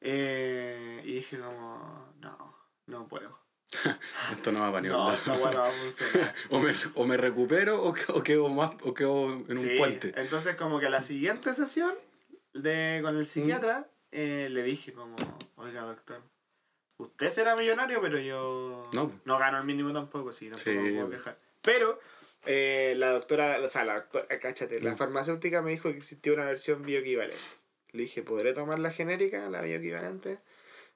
Eh, y dije como, no, no puedo. Esto no va para No, lado. no a funcionar. O me, o me recupero o, o quedo más o quedo en Sí, un puente. Entonces como que a la siguiente sesión de, con el psiquiatra eh, le dije como, oiga doctor, usted será millonario, pero yo No. gano el mínimo tampoco, sí, tampoco Sí, me puedo pues. quejar. Pero eh, la doctora, o sea, la doctora, eh, cáchate, la Mm. farmacéutica me dijo que existía una versión bioequivalente. Le dije, ¿podré tomar la genérica, la bioequivalente?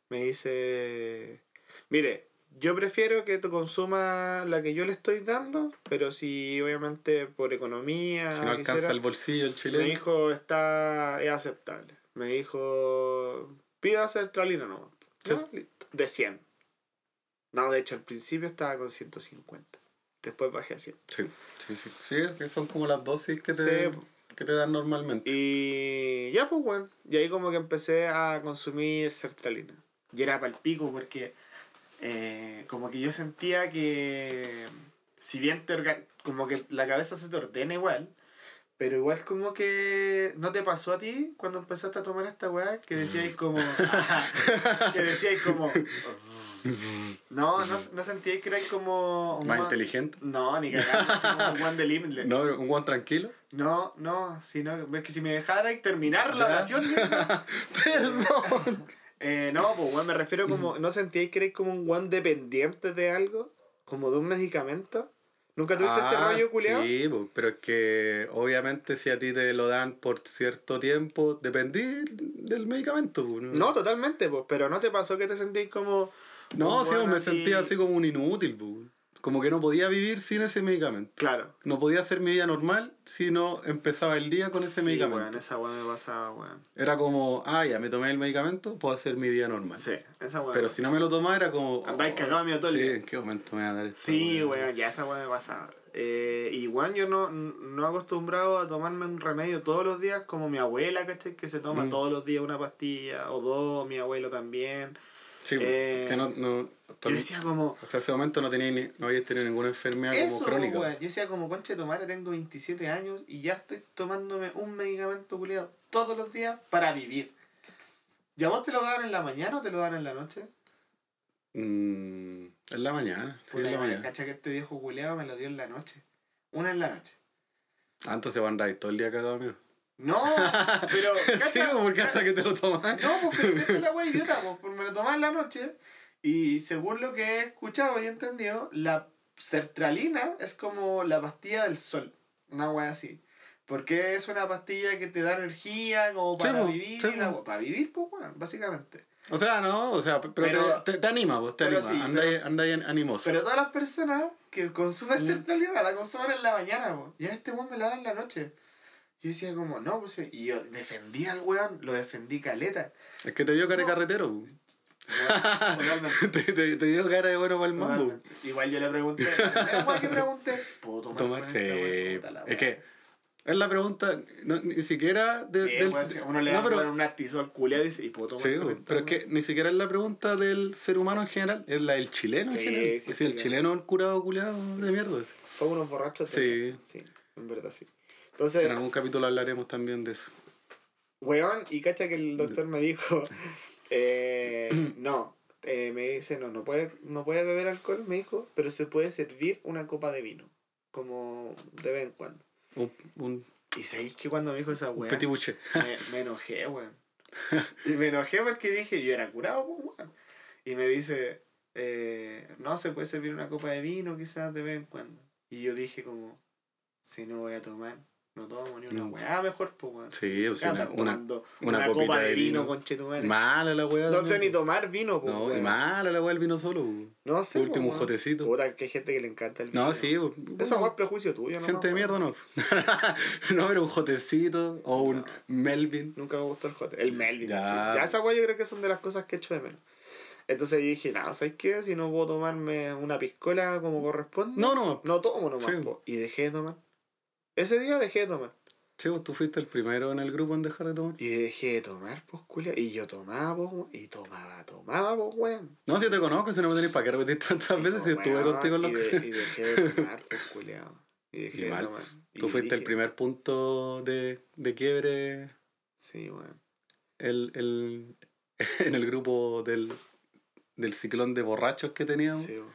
Me dice, mire, yo prefiero que tú consuma la que yo le estoy dando, pero si obviamente por economía... Si no alcanza quisiera- el bolsillo el me chileno. dijo, está, es aceptable. Me dijo, pida sertralina no. Sí. ¿No? De 100. No, de hecho, al principio estaba con 150. Después bajé a 100. Sí, sí, sí. Sí, son como las dosis que te, Sí. que te dan normalmente. Y ya, pues, bueno. Y ahí como que empecé a consumir sertralina. Y era para el pico porque eh, como que yo sentía que si bien te orga- como que la cabeza se te ordena igual, pero igual como que no te pasó a ti cuando empezaste a tomar esta weá que decíais como que decíais como no, no, no sentíais que erais como un Más inteligente. no, ni cagando, así como un guan de Limitless. No, un guan tranquilo. No, no, si no, es que si me dejara terminar la oración Perdón. eh, no, pues weón, me refiero como. ¿no sentíais que erais como un guan dependiente de algo? Como de un medicamento. ¿Nunca tuviste ese Ah, rollo culiado? Sí, pues, pero es que obviamente si a ti te lo dan por cierto tiempo, dependí del medicamento. pues, No, totalmente, pues, pero ¿no te pasó que te sentís como... No, sí, me sentía así como un inútil. como que no podía vivir sin ese medicamento. Claro. No podía hacer mi vida normal si no empezaba el día con ese Sí, medicamento. weón, esa weá me pasaba, weón. Era como, ah, ya me tomé el medicamento, puedo hacer mi día normal. Sí, esa weá. Pero si no me lo tomaba era como... Andáis cagado, mi todo el Sí. ¿en qué momento me va a dar esto? Sí, weón, ya esa weá me pasaba. Eh, igual yo no, no acostumbrado a tomarme un remedio todos los días como mi abuela, ¿cachai? Que se toma Mm. todos los días una pastilla o dos, mi abuelo también. Sí, Eh, que no, no, Yo decía como, hasta ese momento no tenía ni, no había tenido ninguna enfermedad eso, como crónica. Yo decía como, concha de tengo 27 años y ya estoy tomándome un medicamento culiado todos los días para vivir. ¿Y a vos te lo dan en la mañana o te lo dan en la noche? Mm, en la mañana, sí, en la mañana. cacha que este viejo culiado me lo dio en la noche. Una en la noche. Ah, entonces van a andar todo el día cagado mío. No, pero, sí, cacha, porque hasta que te lo tomas. No, porque cacha la wea idiota, pues, porque me lo tomaba en la noche y según lo que he escuchado y entendido, la sertralina es como la pastilla del sol, una wea así. Porque es una pastilla que te da energía como Sí, para vivir, sí, la para vivir, pues, weón, básicamente. O sea, no, o sea, pero, Pero- te, te, anima, vos, te pero anima. sí, andáis, animoso. Pero todas las personas que Mm. consumen sertralina la consumen en la mañana, po. y a este weón me la da en la noche. Yo decía como, no, pues, y yo defendí al weón, lo defendí caleta. Es que te dio cara de No. carretero. te, te, te dio cara de bueno para el mambo. Igual yo le pregunté, weá que pregunté, ¿puedo tomar, Tomar, sí. la Es que es la pregunta, no, ni siquiera de, Sí, del- uno le no, da pero, un actisol culiado y dice, ¿y puedo tomar sí, pero es que ni siquiera es la pregunta del ser humano en general, es la del chileno Sí, en general. sí, Sí, el chileno. el curado culiado de mierda. Son unos borrachos. Sí. Sí, en verdad sí. Entonces, En algún capítulo hablaremos también de eso. weón, y cacha que el doctor me dijo, eh, no, eh, me dice, no, no puede, no puede beber alcohol, me dijo, pero se puede servir una copa de vino, como de vez en cuando. Un, un, Y sabéis que cuando me dijo esa boucher. me, me enojé, weón. Y me enojé porque dije, yo era curado, pues, weón. Y me dice, eh, no, se puede servir una copa de vino quizás de vez en cuando. Y yo dije como, si no voy a tomar, no tomo ni una weá mejor, pues, weón. Sí, o ¿Qué sea, una, una, copa de vino, vino. conchetumare. mala la weá. No sé ni tomar vino, pues, No, y mala la weá del vino solo. No sé, último, pues, jotecito. Puta, que hay gente que le encanta el vino. No, sí. Esa weá es prejuicio tuyo, ¿no? Gente de mierda no. no, pero un jotecito o un Melvin. Nunca me gustó el jote. El Melvin. Ya. sí. Ya esa weá yo creo que son de las cosas que echo de menos. Entonces yo dije, no, ¿sabes qué? Si no puedo tomarme una piscola como corresponde, No, no. no tomo nomás. Sí. Y dejé de tomar. Ese día dejé de tomar. Sí, vos tú fuiste el primero en el grupo en dejar de tomar. Y dejé de tomar, pues, culia. Y yo tomaba, pues. Y tomaba, tomaba, pues, weón. No, si yo te conozco, si no me tenéis para qué repetir tantas veces si Pues, estuve contigo en los y, de- y dejé de tomar, pues, culiao. Y dejé Y de mal. tomar. Tú Y fuiste el dije, primer punto de, de quiebre Sí, weón. el, el, en el grupo del, del ciclón de borrachos que teníamos. Sí, weón.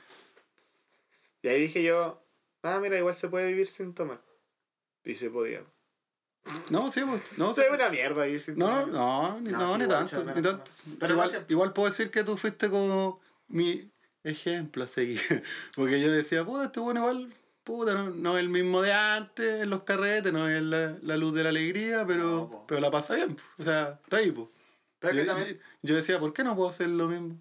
Y ahí dije yo, ah, mira, igual se puede vivir sin tomar. Y se podía. No, sí, pues, no, sí. una mierda sin No, tomar. no, ni, No, no, sí, ni igual, tanto, ni no. tanto. Pero igual, no sé. igual puedo decir que tú fuiste como mi ejemplo a seguir. Porque yo decía, puta, este bueno igual, puta, no, no es el mismo de antes en los carretes, no es la, la luz de la alegría, pero, No, pero la pasa bien. po. O sea, está ahí, pues. Pero que Yo, también, yo decía, ¿por qué no puedo hacer lo mismo?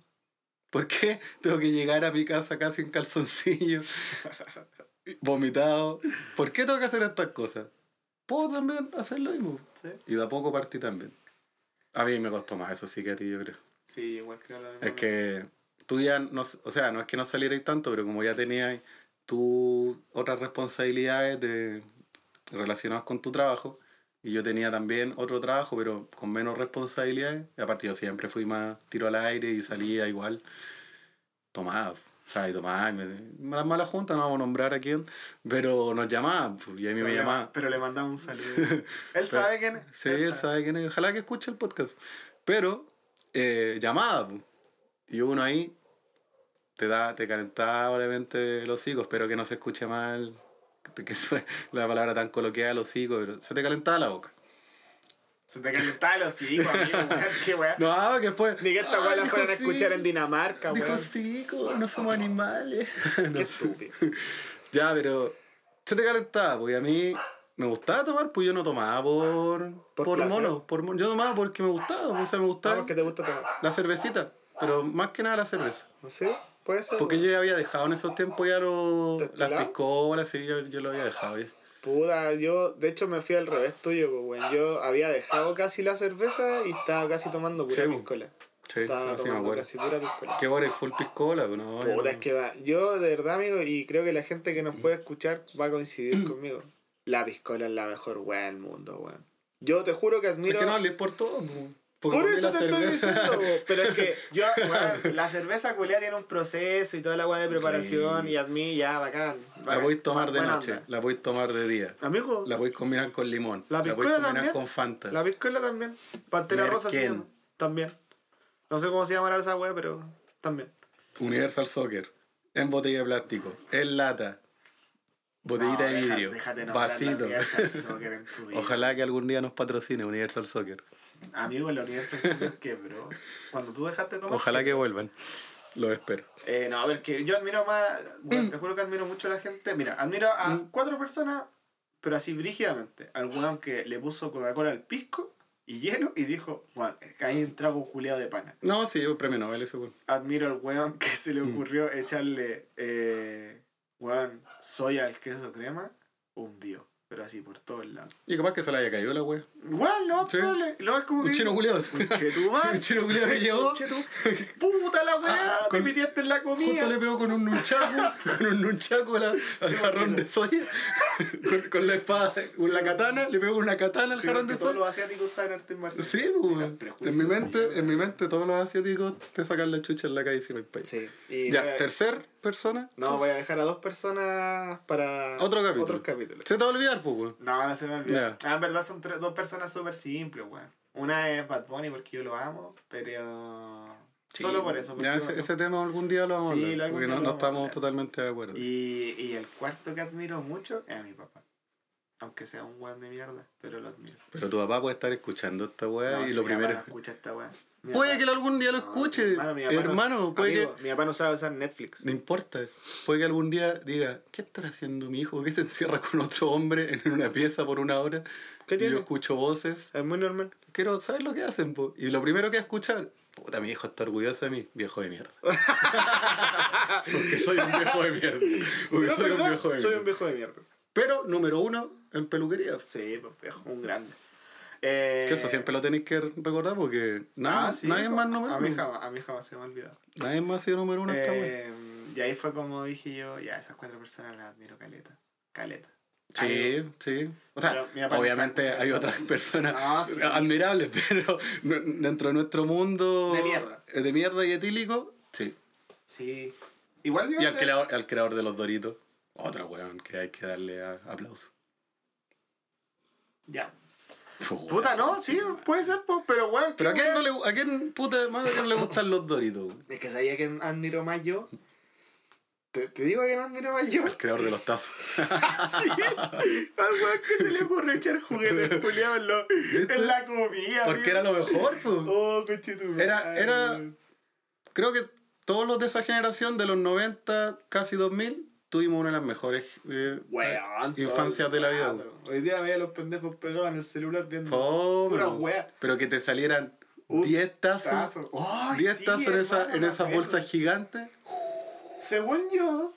¿Por qué tengo que llegar a mi casa casi en calzoncillo, vomitado? ¿Por qué tengo que hacer estas cosas? Puedo también hacer lo mismo. sí, Y de a poco partí también. A mí me costó más eso sí que a ti, yo creo. sí, igual creo lo mismo. Es que tú ya, no, o sea, no es que no salierais tanto, pero como ya tenías tú otras responsabilidades de, relacionadas con tu trabajo, y yo tenía también otro trabajo, pero con menos responsabilidades, y aparte yo siempre fui más tiro al aire y salía igual, tomaba, o sea, y y me, las malas juntas, no vamos a nombrar a quién, pero nos llamaban, pues, y a mí pero me le, llamaban. pero le mandamos un saludo. Él sabe quién es. Sí, él sabe quién es. Ojalá que escuche el podcast. Pero, eh, llamada, po. y uno ahí te da, te calentaba obviamente los higos, espero que no se escuche mal, que- fue la palabra tan coloquial, los higos, pero se te calentaba la boca. Se te calentaba los hijos, amigo, weón, qué weá. No, que después. Ni que esta "Ay, la dijo fueran a sí, escuchar en Dinamarca, Dijo weón. hocico, no somos animales. Qué estúpido. Ya, pero se te calentaba, porque a mí me gustaba tomar, pues yo no tomaba por, Por por, mono, por mono. Yo tomaba porque me gustaba, pues, o sea, me Ah, gustaba porque te gusta tomar. la cervecita, pero más que nada la cerveza. ¿No sé? Puede ser. Porque weón. yo ya había dejado en esos tiempos ya los, las piscolas, sí, yo, yo lo había dejado ya. Puta, yo de hecho me fui al revés tuyo, pues, weón. Yo había dejado casi la cerveza y estaba casi tomando pura Sí, piscola. Sí, Estaba tomando casi pura piscola. ¿Qué hora es full piscola? pues No, Puta, no. es que va. Yo, de verdad, amigo, y creo que la gente que nos puede escuchar va a coincidir conmigo. La piscola es la mejor weá del mundo, weón. Yo te juro que Es admiro. que no hables por todo. Porque Por eso te estoy cerveza. diciendo, po. pero es que yo, la cerveza culea tiene un proceso y toda la weá de preparación y a mí ya, bacán. La podéis tomar de noche, onda. la podéis tomar de día. Amigo, La podéis combinar con limón. La La, podéis combinar también. con Fanta. la piscola también. Pantera rosa llama. También. No sé cómo se llamará esa weá, pero también. Universal Soccer. En botella de plástico. En lata. Botellita No, de vidrio. déjate la vasito. Universal Soccer en tu vida. Ojalá que algún día nos patrocine Universal Soccer. Amigo, la Universal Soccer quebró. Cuando tú dejaste de tomar. Ojalá que vuelvan. Lo espero. Eh, no, a ver, que yo admiro más. Bueno, te juro que admiro mucho a la gente. Mira, admiro a Mm. cuatro personas, pero así brígidamente. Al weón que le puso Coca-Cola al pisco y hielo y dijo, bueno, que hay un trago culeado de pana. No, sí, un premio Nobel ese weón. Admiro al weón que se le Mm. ocurrió echarle, eh, weón, soya al queso crema, un bio. Pero así por todos lados. Y capaz que se le haya caído la wea. Weón, no, Sí. probable. Lo es como Un que. chino culiado. Un chetumán. Un chino culiado que llegó. Chetu- Puta la weá, te Con- metiste en la comida. Justo le pegó con un nunchaku, con un nunchaku la- al jarrón de soya, con, con la espada, con la katana, le pegó con una katana al Sí, jarrón de todos soya. los asiáticos saben artes marciales. Sí, pues, prejuicios en mi mente, en mi mente todos los asiáticos te sacan la chucha en la calle si hay país. Sí. Y Ya, a- tercer persona. No, voy a dejar a dos personas para Otro capítulo. otros capítulos. Se te va a olvidar, pues, weón. No, no se me olvida. Ah, en verdad son dos personas súper simples, weón. Una es Bad Bunny porque yo lo amo, pero... Solo por eso. Ya, ese, bueno. ese tema algún día lo vamos Sí, a hablar, porque no, estamos totalmente de acuerdo. Y, y el cuarto que admiro mucho es a mi papá. Aunque sea un weón de mierda, pero lo admiro. Pero tu papá puede estar escuchando esta weá No, y si lo primero... no escucha esta weá. Mi Puede papá- que algún día lo No, escuche, hermano, no- hermano, puede amigo, que... Mi papá no sabe usar Netflix. No importa. Puede que algún día diga, ¿qué estará haciendo mi hijo? ¿Por qué se encierra con otro hombre en una pieza por una hora? ¿Qué Y tiene? Yo escucho voces. Es muy normal. Quiero saber lo que hacen, po. Y lo primero que escuchar, puta, mi hijo está orgulloso de mí, viejo de mierda. Porque soy un viejo de mierda. Porque soy un viejo de soy mierda. un viejo de mierda. Pero número uno en peluquería. Sí, pues viejo, un grande. Eh, Que eso siempre lo tenéis que recordar porque nada, ah, sí, nadie hijo. más número a mí jamás, a mí jamás se me ha olvidado. Nadie más ha sido número uno. Eh, y ahí fue como dije yo, ya esas cuatro personas las admiro caleta. Caleta. Sí, sí. O sea, obviamente hay otras personas No, sí. admirables, pero dentro de nuestro mundo De mierda. eh, de mierda y etílico, sí. Sí. Igual digo Y al creador, al creador de los Doritos, otro weón que hay que darle a- aplauso. Ya. Puta, no, sí, puede ser, pues, pero bueno. Pero a quién no le a quién puta madre no le gustan los Doritos? Es que sabía que admiro más yo. Te, te digo que no admiro más yo. Al creador de los tazos. sí. Al weón que se le ocurre echar juguetes culiados en, lo- en la comida. Porque amigo. era lo mejor, pues. Oh, conchetumare. Era- era- Creo que todos los de esa generación de los 90, casi 2000, tuvimos una de las mejores eh, Weón, infancias de la vida. Hoy día veía a los pendejos pegados en el celular viendo pura wea. Pero que te salieran Un 10 tazos. Tazo. Ay, 10 sí, tazos en, esa, en esas bolsas gigantes. Según yo,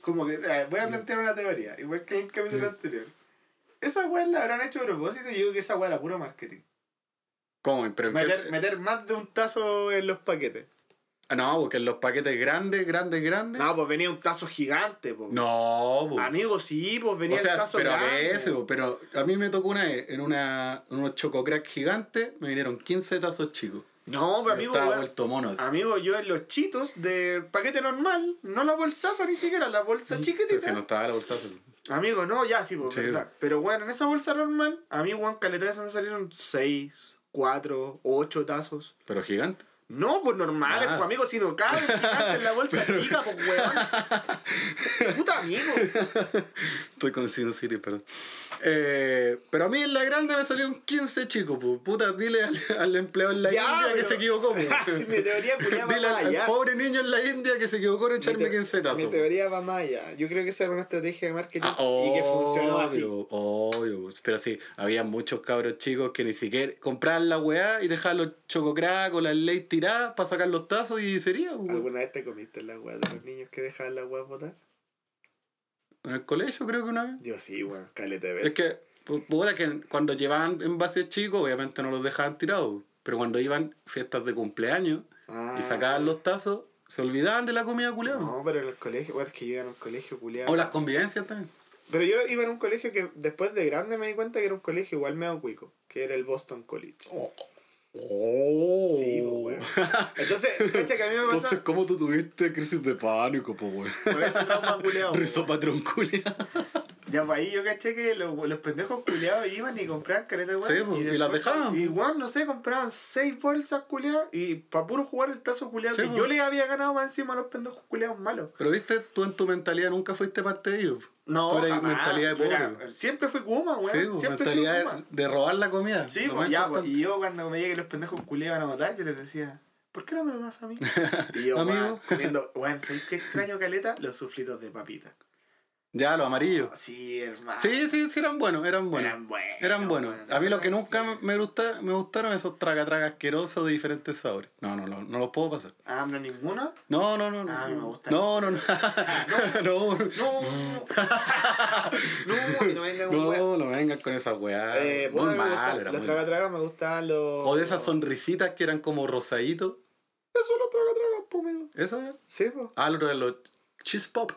como que eh, voy a plantear una teoría, igual que en el capítulo anterior. Esa weá la habrán hecho a propósito y yo creo que esa weá era puro marketing. ¿Cómo? Pero Meter, meter más de un tazo en los paquetes. Ah, No, porque en los paquetes grandes, grandes, grandes. No, pues venía un tazo gigante, pues. No, po. Amigo, sí, pues venía o sea, el tazo pero a veces, po, pero a mí me tocó una vez, en, una, en unos chococrack gigantes, me vinieron 15 tazos chicos. No, pero amigo, Estaba vuelto mono. Amigo, yo en los chitos de paquete normal, no la bolsaza ni siquiera, la bolsa chiquitita. Mm, Si no estaba la bolsa. Amigo, no, ya sí, pues, Sí. verdad. Pero bueno, en esa bolsa normal, a mí, Juan Caleta eso me salieron 6, 4, 8 tazos. Pero gigante. No, pues normales, Ah. pues amigo, si no cabe en la bolsa chica, pues weón. Puta amigo. Estoy con Sin City, perdón. Eh, pero a mí en la grande me salió un 15 chico, pues. Puta, dile al, al empleado en la Ya, India que pero- se equivocó, pues. Si mi teoría culiá va Dile más al, pobre niño en la India que se equivocó en echarme Mi te- 15 tazos. Mi teoría va más allá. Yo creo que esa era una estrategia de marketing Ah, y que funcionó así. obvio, obvio. Pero sí, había muchos cabros chicos que ni siquiera compraban la weá y dejaban los chococrack o las leyes tiradas para sacar los tazos y sería, pues. ¿Alguna vez te comiste la weá de los niños que dejaban la weá botar? En el colegio creo que una vez. Yo sí, weón, caleta de veces. Es que, pu- puta, que cuando llevaban envases chicos, obviamente no los dejaban tirados. Pero cuando iban fiestas de cumpleaños Ah. y sacaban los tazos, se olvidaban de la comida culiada. No, pero en el colegio, weón, es que yo iba en un colegio culiado. O las convivencias también. Pero yo iba en un colegio que después de grande me di cuenta que era un colegio igual medio cuico, que era el Boston College. Oh. Sí, pues, weón. Entonces, cacha que a mí me pasa. Entonces, ¿cómo tú tuviste crisis de pánico, pues, weón? Por ese trauma culiado. Rizo patrón culiado. Ya, pues ahí yo caché que los, los pendejos culiados iban y compraban caretas, weón. Sí, pues, y las dejaban, Y weón, no sé, compraban seis bolsas culiadas y para puro jugar el tazo culiado Sí, que pues. yo les había ganado más encima a los pendejos culiados malos. Pero viste, tú en tu mentalidad nunca fuiste parte de ellos. No, Tú eres jamás. mentalidad de era- pobre. siempre fui Kuma, weón. Sí, pues, siempre fui mentalidad Kuma. de, robar la comida. Sí, pues ya, pues, y yo cuando me llegué los pendejos culiados iban a votar, yo les decía, ¿por qué no me lo das a mí? Y yo, Amigo. comiendo, weón, ¿sabes qué extraño caleta? Los suflitos de papita. Ya, los amarillos. Sí, hermano. Sí, sí, sí, eran buenos, eran buenos. Eran buenos. Eran buenos. A mí lo que nunca me- me, gusta, me gustaron esos traga traga asquerosos de diferentes sabores. No, no, no, no los puedo pasar. Ah, no, ninguno. No, no, no, no. Ah, me gusta. No, no, no. No, No, no, no vengan con no, no vengan con esas weas. Eh, muy bueno, mal, era los muy traga mal. traga me gustaban los. O de esas sonrisitas que eran como rosaditos. Eso los traga traga, po, amigo. ¿Eso? Sí, po. Ah, lo de los cheese pop.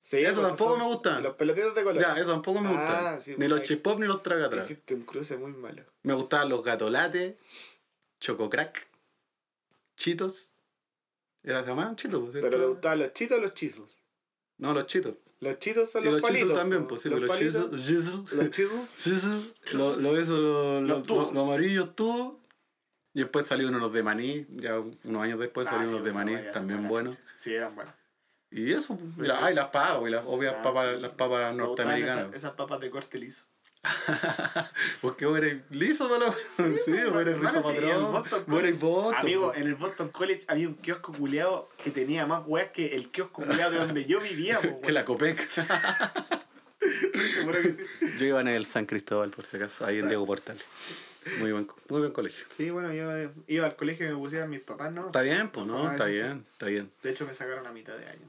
Sí, Eso pues, tampoco son me gustan. Los pelotitos de color. Ya, eso tampoco me Ah, gustaban. sí, ni pues, los ahí- cheese pop ni los traga traga. Hiciste un cruce muy malo. Me gustaban los gatolates, chococrack, chitos. ¿Era se llamaban chitos? pues, Pero le gustaban los chitos o los chisos. No, los chitos. Los chitos son Y los, los palitos. chisos también, po. pues sí, los los palitos. chisos. Los chisos. Los lo- tubos. lo amarillos tubos. Y después salieron unos de maní, ya unos años después Ah, salieron sí, unos de maní, también buenos. Sí, eran buenos. Y eso, pues, Pues la- sí. ah, y las papas, las obvias Ah, papas, sí. las papas norteamericanas. Esas, esas papas de corte liso. Porque vos eres liso, para Sí, vos eres sí, en patrón. Boston Vos eres College- Boston. Amigo, en el Boston College había un kiosco culeado que tenía más weas que el kiosco culeado de donde yo vivía, po, Que la Copec. Seguro que sí. Yo iba en el San Cristóbal, por si acaso, ahí en Diego Portales. Muy buen, muy buen colegio. Sí, bueno, yo eh, iba al colegio que me pusieran mis papás, ¿no? Está bien, pues, ¿no? Está eso bien, está bien. De hecho, me sacaron a mitad de año.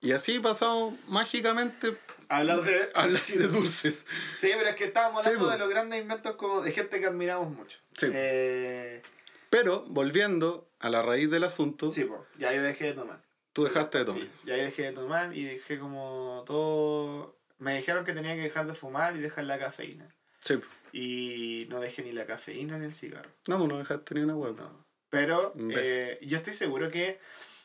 Y así pasamos mágicamente Hablar de... hablar de dulces. Sí, pero es que estábamos hablando po. de los grandes inventos como de gente que admiramos mucho. Sí. Eh, Pero, volviendo a la raíz del asunto, sí, pues, ya yo dejé de tomar. tú dejaste de tomar. Sí, ya yo dejé de tomar y dejé como todo... Me dijeron que tenía que dejar de fumar y dejar la cafeína. Sí. Y no dejé ni la cafeína ni el cigarro. No, pues no dejaste ni una hueá. No. Pero eh, yo estoy seguro que,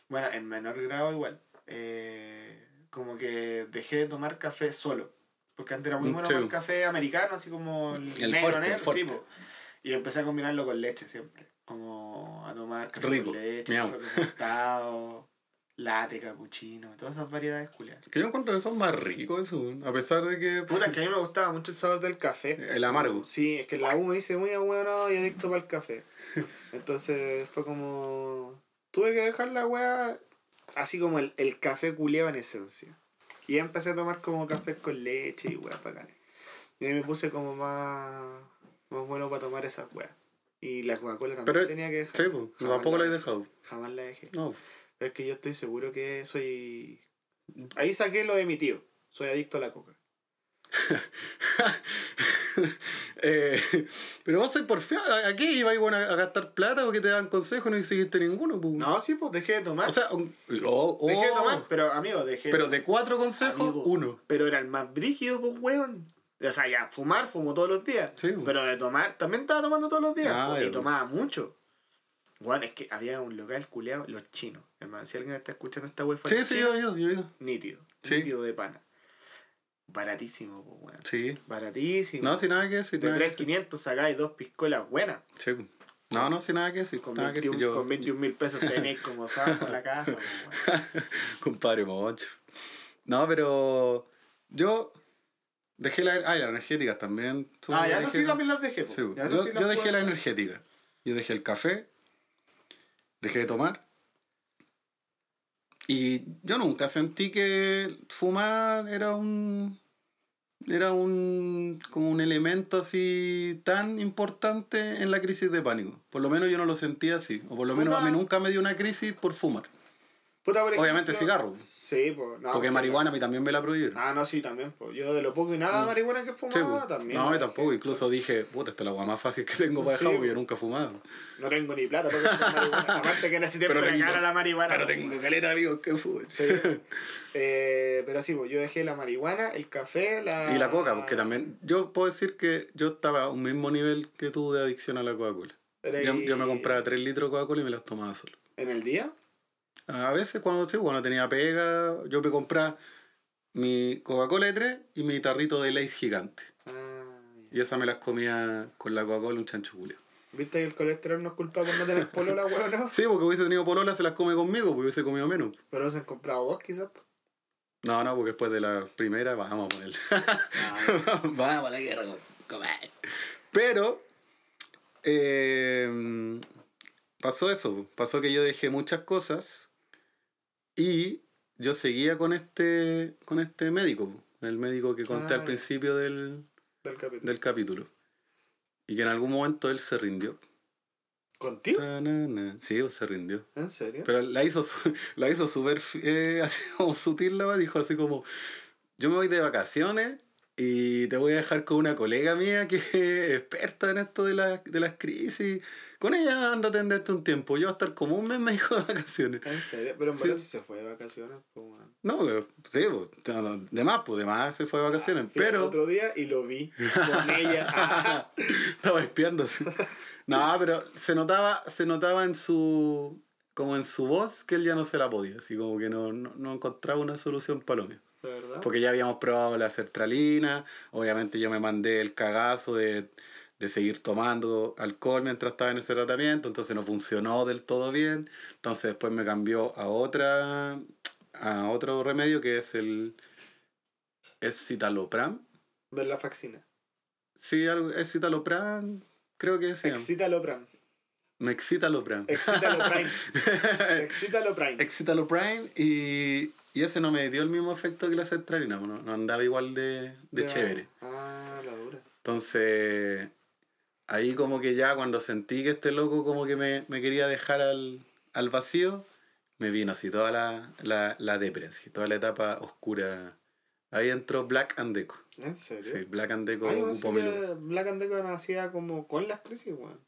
bueno, en menor grado igual, eh, como que dejé de tomar café solo. Porque antes era muy Mm, bueno el café americano, así como el, El negro, fuerte, el negro, fuerte. sí. Y empecé a combinarlo con leche siempre. Como a tomar café Rico, con leche, miau. café con tostado, latte, cappuccino, todas esas variedades culiadas. Que yo encuentro que son más ricos eso, a pesar de que Puta, es que a mí me gustaba mucho el sabor del café. el amargo. Sí, es que la U me dice muy abuelo y adicto para el café. Entonces fue como. Tuve que dejar la weá así como el, el café culeaba en esencia. Y empecé a tomar como café con leche y weá bacanes. Y ahí me puse como más, más bueno para tomar esas weas. Y la Coca-Cola también Pero, tenía que dejar. Sí, pues, tampoco la he dejado. Jamás la dejé. No. Es que yo estoy seguro que soy. Ahí saqué lo de mi tío. Soy adicto a la coca. Eh, pero vos sois porfiado. ¿A qué ibas bueno, a gastar plata o que te daban consejos y no seguiste ninguno? pues? No, sí, pues dejé de tomar. O sea, oh, oh, dejé de tomar, pero amigo, dejé pero de cuatro consejos, Amigo, uno. Pero era el más brígido, pues, weón. O sea, ya, fumar, fumo todos los días. Sí, pues. Pero de tomar, también estaba tomando todos los días. Ah, pues, y tomaba mucho. Bueno, es que había un local culeado, los chinos. Hermano, si alguien está escuchando esta fuera Sí, sí, yo he ido, yo he ido. nítido. Sí. Nítido de pana. Baratísimo, pues, weón. Sí. Baratísimo. No, sin nada que decir. de nada que decir. 3.500 sacáis dos piscolas buenas. Sí. No, no, sin nada que decir. Con Nada que 21 decir. Yo, con 21 mil pesos tenéis como sábado en la casa. Compadre Moncho. No, pero yo Dejé la, ah, las energéticas también. Ah, ya eso sí también las dejé. Sí, yo, yo dejé la energética. Yo dejé el café. Dejé de tomar. Y yo nunca sentí que fumar era un. Era un. como un elemento así tan importante en la crisis de pánico. Por lo menos yo no lo sentía así. O por lo menos a mí nunca me dio una crisis por fumar. Obviamente cigarro. Sí, pues. No, Porque marihuana a mí también me la prohibieron. Ah, no, sí, también. Pues. Yo de lo poco y nada de mm. marihuana que fumaba pues. también. No, yo tampoco. Incluso dije, puta, esta es la agua más fácil que tengo para dejar porque yo nunca he fumado. No tengo ni plata para marihuana. Aparte que en ese tiempo tengo, a la marihuana. Pero tengo caleta amigos que fuman. Sí. eh, pero sí, pues yo dejé la marihuana, el café, la... Y la coca, porque también... Yo puedo decir que yo estaba a un mismo nivel que tú de adicción a la Coca-Cola. Yo, yo, me compraba 3 litros de Coca-Cola y me las tomaba solo. ¿En el día? A veces cuando, sí, cuando tenía pega, yo me compraba mi Coca-Cola de 3 y mi tarrito de Lays gigante. Ah, y esa me las comía con la Coca-Cola un chancho julio. ¿Viste que el colesterol no es culpa por no tener polola, weón? No? sí, porque hubiese tenido polola, se las come conmigo, porque hubiese comido menos. Pero se han comprado dos, quizás. No, no, porque después de la primera vamos a poner. Ah, vamos a la guerra, Pero, eh, pasó eso. Pasó que yo dejé muchas cosas y yo seguía con este, con este médico, el médico que conté al ah, principio del, del capítulo. Y que en algún momento él se rindió. ¿Contigo? Sí, se rindió. ¿En serio? Pero la hizo, la hizo súper eh, así como sutil, la dijo así como, yo me voy de vacaciones y te voy a dejar con una colega mía que es experta en esto de, la, de las crisis con ella anda a atenderte un tiempo. Yo voy a estar como un mes me dijo de vacaciones. ¿En serio? Pero en verdad sí. se fue de vacaciones. No, pero, sí, pues, de más, pues de más se fue de vacaciones. Ah, pero. otro día y lo vi con ella. Estaba espiándose. No, pero se notaba, se notaba en su. como en su voz que él ya no se la podía. Así como que no, no, encontraba una solución para lo mío. Porque ya habíamos probado la sertralina, obviamente yo me mandé el cagazo de de seguir tomando alcohol mientras estaba en ese tratamiento, entonces no funcionó del todo bien, entonces después me cambió a otra a otro remedio que es el es citalopram. ¿Ver la faxina? Sí, algo, es citalopram, creo que es. Excitalopram. Me excitalopram. Excitalopram. excitalopram. excitalopram y, y ese no me dio el mismo efecto que la sertralina, no, no andaba igual de, de chévere. Ah, la dura. Entonces, ahí como que ya cuando sentí que este loco como que me, quería dejar al, vacío, me vino así toda la, la, la depre, toda la etapa oscura. Ahí entró Black and Deco. ¿En serio? Sí, Black and Deco Black and Deco nacía como con las crisis, weón.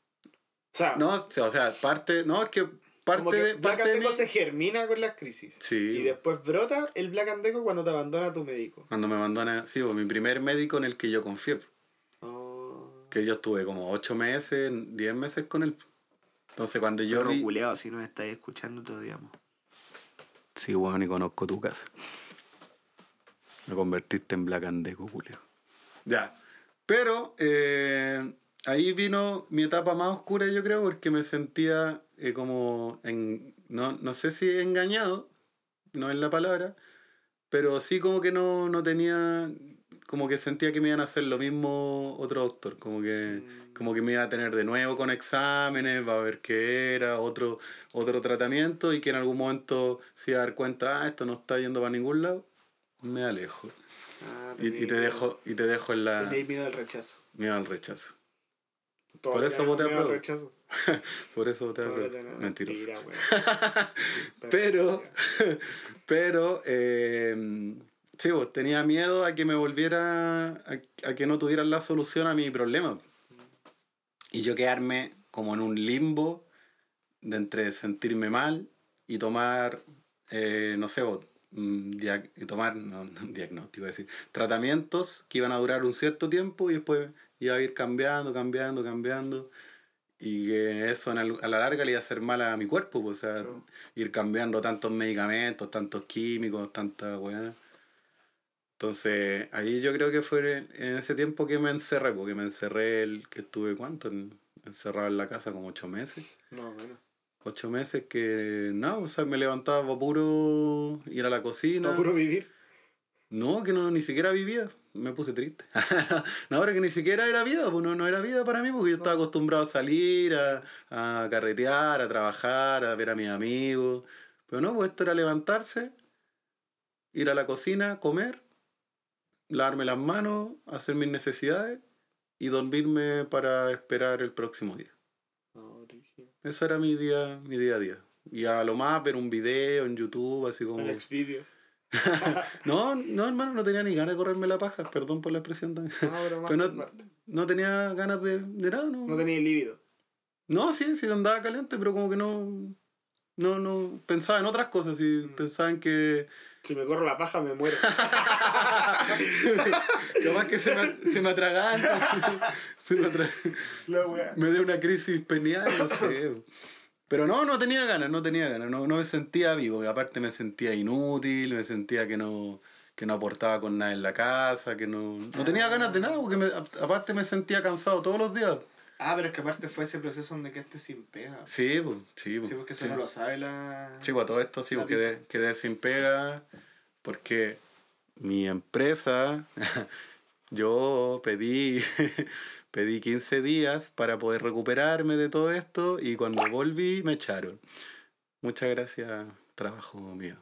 O sea, no, o sea, parte, no, es que parte de. Black and Deco se germina con las crisis. Sí. Y después brota el Black and Deco cuando te abandona tu médico. Cuando me abandona, sí, mi primer médico en el que yo confié. Que yo estuve como 8 meses, 10 meses con él. Entonces cuando yo... Pero vi... si no estáis escuchando todo, digamos. Sí, bueno, y conozco tu casa. Me convertiste en Black and Deco, Ya. Pero eh, ahí vino mi etapa más oscura, yo creo, porque me sentía eh, como, en, no, no sé si engañado, no es la palabra, pero sí como que no, no tenía como que sentía que me iban a hacer lo mismo otro doctor, como que, mm. como que me iba a tener de nuevo con exámenes, va a ver qué era, otro, otro tratamiento y que en algún momento se iba a dar cuenta, ah, esto no está yendo para ningún lado, me alejo. Ah, y, y, te dejo, y te dejo en la... Tenéis miedo al rechazo. Miedo al rechazo. Por eso voté a prueba. Por eso voté a. Mentiroso. pero, pero, eh, Sí, pues, tenía miedo a que me volviera, a, que no tuvieran la solución a mi problema. Y yo quedarme como en un limbo de entre sentirme mal y tomar, eh, no sé, mm, y tomar, no, diagnóstico, decir, tratamientos que iban a durar un cierto tiempo y después iba a ir cambiando, cambiando, cambiando. Y que eso a la larga le iba a hacer mal a mi cuerpo, pues, o sea, ir cambiando tantos medicamentos, tantos químicos, tanta weá. Entonces, ahí yo creo que fue en ese tiempo que me encerré, porque me encerré, el que estuve, ¿cuánto? encerrado en la casa como ocho meses. No, bueno. Ocho meses que, no, o sea, me levantaba puro ir a la cocina. Puro vivir. No, que no, ni siquiera vivía. Me puse triste. no, ahora que ni siquiera era vida, pues no, no era vida para mí, porque yo estaba acostumbrado a salir, a, a carretear, a trabajar, a ver a mis amigos. Pero no, pues esto era levantarse, ir a la cocina, comer, lavarme las manos, hacer mis necesidades y dormirme para esperar el próximo día. Brígido. Eso era mi día, mi día a día. Y a lo más ver un video en YouTube, así como... En Xvideos. no, no, hermano, no tenía ni ganas de correrme la paja, perdón por la expresión también. No, pero no, no tenía ganas de, de nada, ¿no? No tenía líbido. No, sí, sí andaba caliente, pero como que no... No, no, pensaba en otras cosas, y Mm. pensaba en que... Si me corro la paja me muero. Capaz que se me, se me atraganta, se me, atra- me dio una crisis penial, no sé. Pero no, no tenía ganas, no tenía ganas, no, no me sentía vivo, y aparte me sentía inútil, me sentía que no, que no aportaba con nada en la casa, que no, no tenía ganas de nada, porque me- aparte me sentía cansado todos los días. Ah, pero es que aparte fue ese proceso donde quedaste sin pega. Sí, pues, sí, pues. Sí, porque eso sí. no lo sabe la... Sí, pues todo esto sí, pues, quedé, quedé sin pega porque mi empresa, yo pedí, pedí 15 días para poder recuperarme de todo esto y cuando volví me echaron. Muchas gracias, trabajo mío.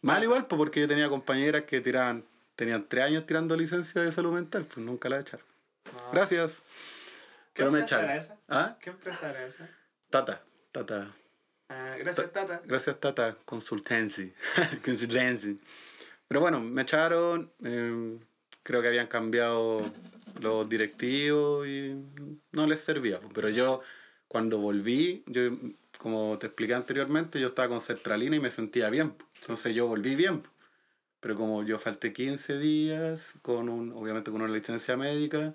Mal igual, pues porque yo tenía compañeras que tiraban, tenían tres años tirando licencia de salud mental, pues nunca la echaron. No. Gracias. ¿Qué me empresa echaron. era esa? ¿Ah? ¿Qué empresa era esa? Tata, Tata. Ah, gracias, Tata. Gracias, Tata. Consultancy. Consultancy. Pero bueno, me echaron. eh, creo que habían cambiado los directivos y no les servía. Pero yo, cuando volví, yo, como te expliqué anteriormente, yo estaba con sertralina y me sentía bien. Entonces yo volví bien. Pero como yo falté 15 días, con un, obviamente con una licencia médica,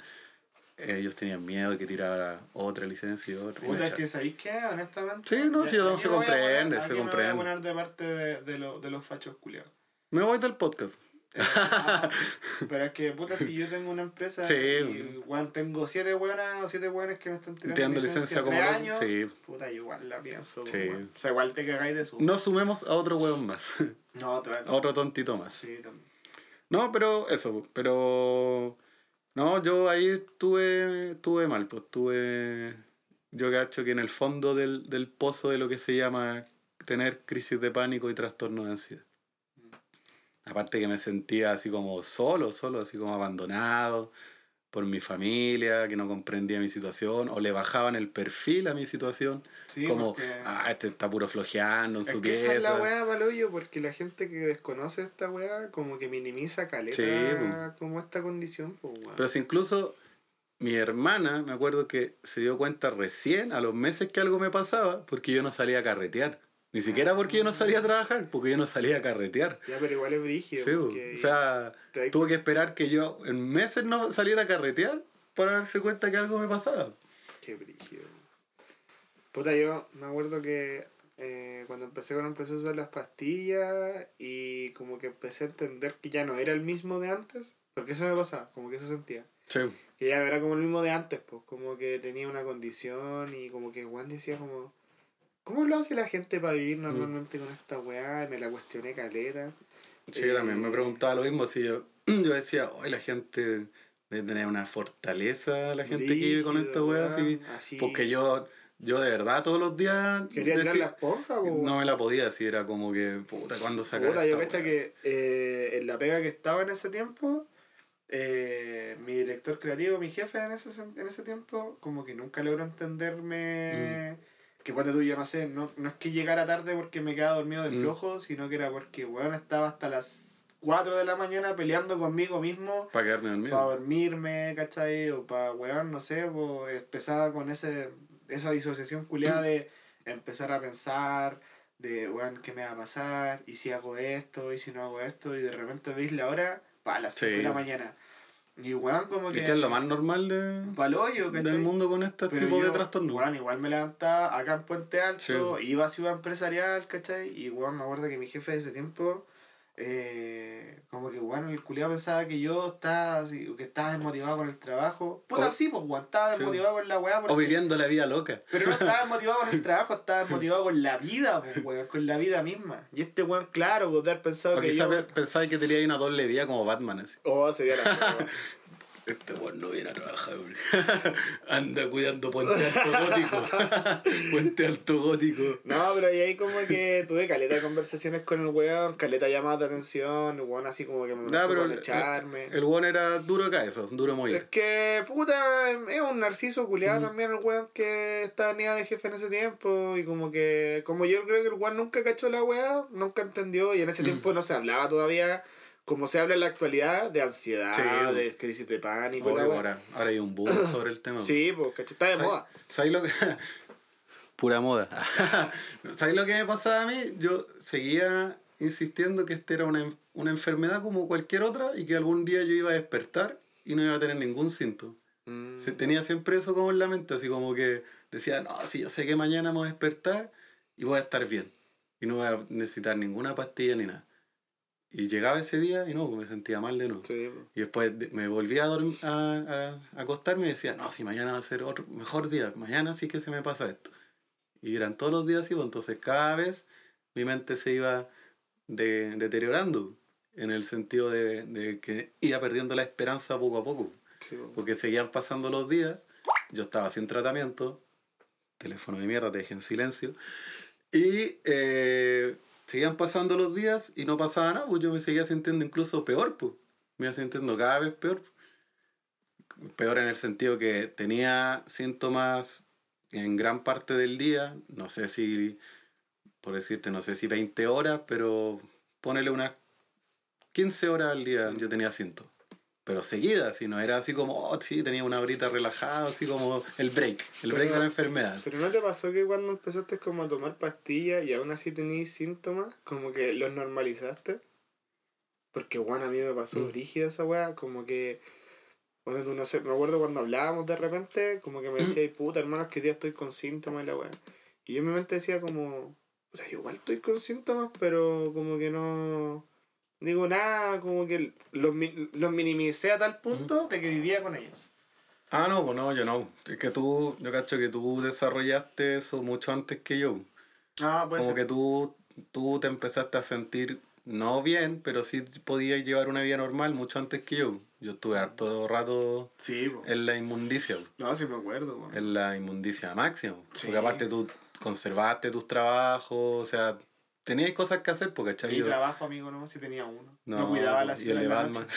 ellos tenían miedo de que tirara otra licencia y otra. Puta, es que ¿sabéis qué? Honestamente. Sí, no, sí, se me voy a comprende, se comprende. Me voy a poner de parte de, de, lo- de los fachos culiados. Me voy del podcast. Eh, ah, pero es que, puta, si yo tengo una empresa Sí. y weón, tengo siete buenas o siete buenas que me están tirando Tirando licencia, licencia como años, sí. puta, yo igual la pienso. Sí. O sea, igual te cagáis de su. No sumemos a otro hueón más. No, te a otro tontito más. Sí, también. No, pero eso, pero. No, yo ahí estuve, estuve mal, pues estuve. Yo cacho que en el fondo del, del pozo de lo que se llama tener crisis de pánico y trastorno de ansiedad. Aparte que me sentía así como solo, solo, así como abandonado por mi familia, que no comprendía mi situación, o le bajaban el perfil a mi situación, Sí, como, porque- ah, este está puro flojeando en Es su que pieza. esa es la weá paloyo, porque la gente que desconoce esta weá como que minimiza caleta Sí, po. como esta condición, pues. Pero si incluso mi hermana, me acuerdo que se dio cuenta recién, a los meses que algo me pasaba, porque yo no salía a carretear. Ni siquiera porque yo no salía a trabajar, porque yo no salía a carretear. Ya, pero igual es brígido. Sí, porque o sea, tuve que esperar que yo en meses no saliera a carretear para darse cuenta que algo me pasaba. Qué brígido. Puta, yo me acuerdo que eh, cuando empecé con el proceso de las pastillas y como que empecé a entender que ya no era el mismo de antes, porque eso me pasaba, como que eso sentía. Sí, Que ya no era como el mismo de antes, pues como que tenía una condición y como que Juan decía como, ¿cómo lo hace la gente para vivir normalmente con esta weá? Me la cuestioné caleta. sí, Eh, también me preguntaba lo mismo. Si yo, yo decía, hoy la gente debe tener una fortaleza, la gente que vive con esta wea, así. Porque yo, yo de verdad todos los días. Quería tirar decía- la esponja, po, No me la podía decir, era como que, puta, cuando sacar Puta, yo cacha que eh, en la pega que estaba en ese tiempo, eh, mi director creativo, mi jefe en ese, en ese tiempo, como que nunca logró entenderme. Que cuando tú, yo no sé, no, no es que llegara tarde porque me quedaba dormido de Mm. flojo, sino que era porque, weón, estaba hasta las 4 de la mañana peleando conmigo mismo Para quedarme dormido. para dormirme, ¿cachai? O para, weón, no sé, pues empezaba con ese, esa disociación culiada de empezar a pensar, de, weón, ¿qué me va a pasar? ¿Y si hago esto? ¿Y si no hago esto? Y de repente veis la hora, para las 5 de la mañana. Y, weón, como Es que... que es lo más normal de, del mundo con este Pero tipo de weón, igual me levantaba acá en Puente Alto, iba a Ciudad Empresarial, ¿cachai? Y, weón, me acuerdo que mi jefe de ese tiempo eh, como que, weón, el culiado pensaba que yo estaba así, que estaba desmotivado con el trabajo. Puta, O- sí, pues, weón, estaba Sí. desmotivado con la weá. O viviendo la vida loca. Pero no estaba desmotivado con el trabajo, estaba desmotivado con la vida, pues, weón, con la vida misma. Y este weón, claro, pues, de haber pensado O que quizás yo... pensaba que tenía ahí una doble vida como Batman así. Oh, sería la. Este weón no viene a trabajar, hombre. Anda cuidando Puente Alto Gótico. Puente Alto Gótico. No, pero y ahí como que tuve caleta de conversaciones con el weón, caleta llamadas de atención, el weón así como que me Nah, pero el, echarme. el weón era duro acá eso, duro muy Es que, puta, es un narciso culiado también el weón que estaba ni de jefe en ese tiempo. Y como que, como yo creo que el weón nunca cachó la weá, nunca entendió. Y en ese tiempo no se hablaba todavía, como se habla en la actualidad, de ansiedad, Sí, de crisis de pánico. Obvio, ahora, ahora hay un boom sobre el tema. Sí, ¿cachai? Está de ¿Sabes- moda. ¿Sabes lo que.? Pura moda. ¿Sabes lo que me pasaba a mí? Yo seguía insistiendo que esta era una, una enfermedad como cualquier otra y que algún día yo iba a despertar y no iba a tener ningún síntoma. Mm. Se tenía siempre eso como en la mente, así como que decía, no, si yo sé que mañana me voy a despertar y voy a estar bien. Y no voy a necesitar ninguna pastilla ni nada. Y llegaba ese día y no, me sentía mal de nuevo. Sí, pues. Y después de- me volví a, dorm- a, a- a acostarme y decía, no, si mañana va a ser otro mejor día, mañana sí que se me pasa esto. Y eran todos los días así, pues entonces cada vez mi mente se iba de- deteriorando, en el sentido de, de que iba perdiendo la esperanza poco a poco. Sí, pues. Porque seguían pasando los días, yo estaba sin tratamiento, teléfono de mierda, te dejé en silencio, y eh, seguían pasando los días y no pasaba nada, pues yo me seguía sintiendo incluso peor, pues. Me iba sintiendo cada vez peor. Peor en el sentido que tenía síntomas en gran parte del día, no sé si, por decirte, no sé si 20 horas, pero ponele unas 15 horas al día yo tenía síntomas. Pero seguidas, si no era así como, oh, sí, tenía una horita relajada, así como el break, el break Pero- de la enfermedad. Pero ¿no te pasó que cuando empezaste como a tomar pastillas y aún así tenías síntomas, como que los normalizaste? Porque, bueno, a mí me pasó Mm. rígida esa weá, como que... Tú no sé, me acuerdo cuando hablábamos de repente, como que me decía, puta hermano, que día estoy con síntomas y la weá. Y yo en mi mente decía como, o sea, igual estoy con síntomas, pero como que no digo nada, como que los, mi- los minimicé a tal punto de que vivía con ellos. Ah, no, pues no, yo no. Es que tú, yo cacho que tú desarrollaste eso mucho antes que yo. Ah, pues Como que tú, tú te empezaste a sentir, no bien, pero sí podías llevar una vida normal mucho antes que yo. Yo estuve harto rato Sí, en la inmundicia, No, sí me acuerdo, po. en la inmundicia máxima. Sí. Porque aparte tú conservaste tus trabajos, o sea, tenías cosas que hacer, porque. Mi Yo- trabajo, amigo, no si tenía uno. No, No, cuidaba la y ciudad el de Batman.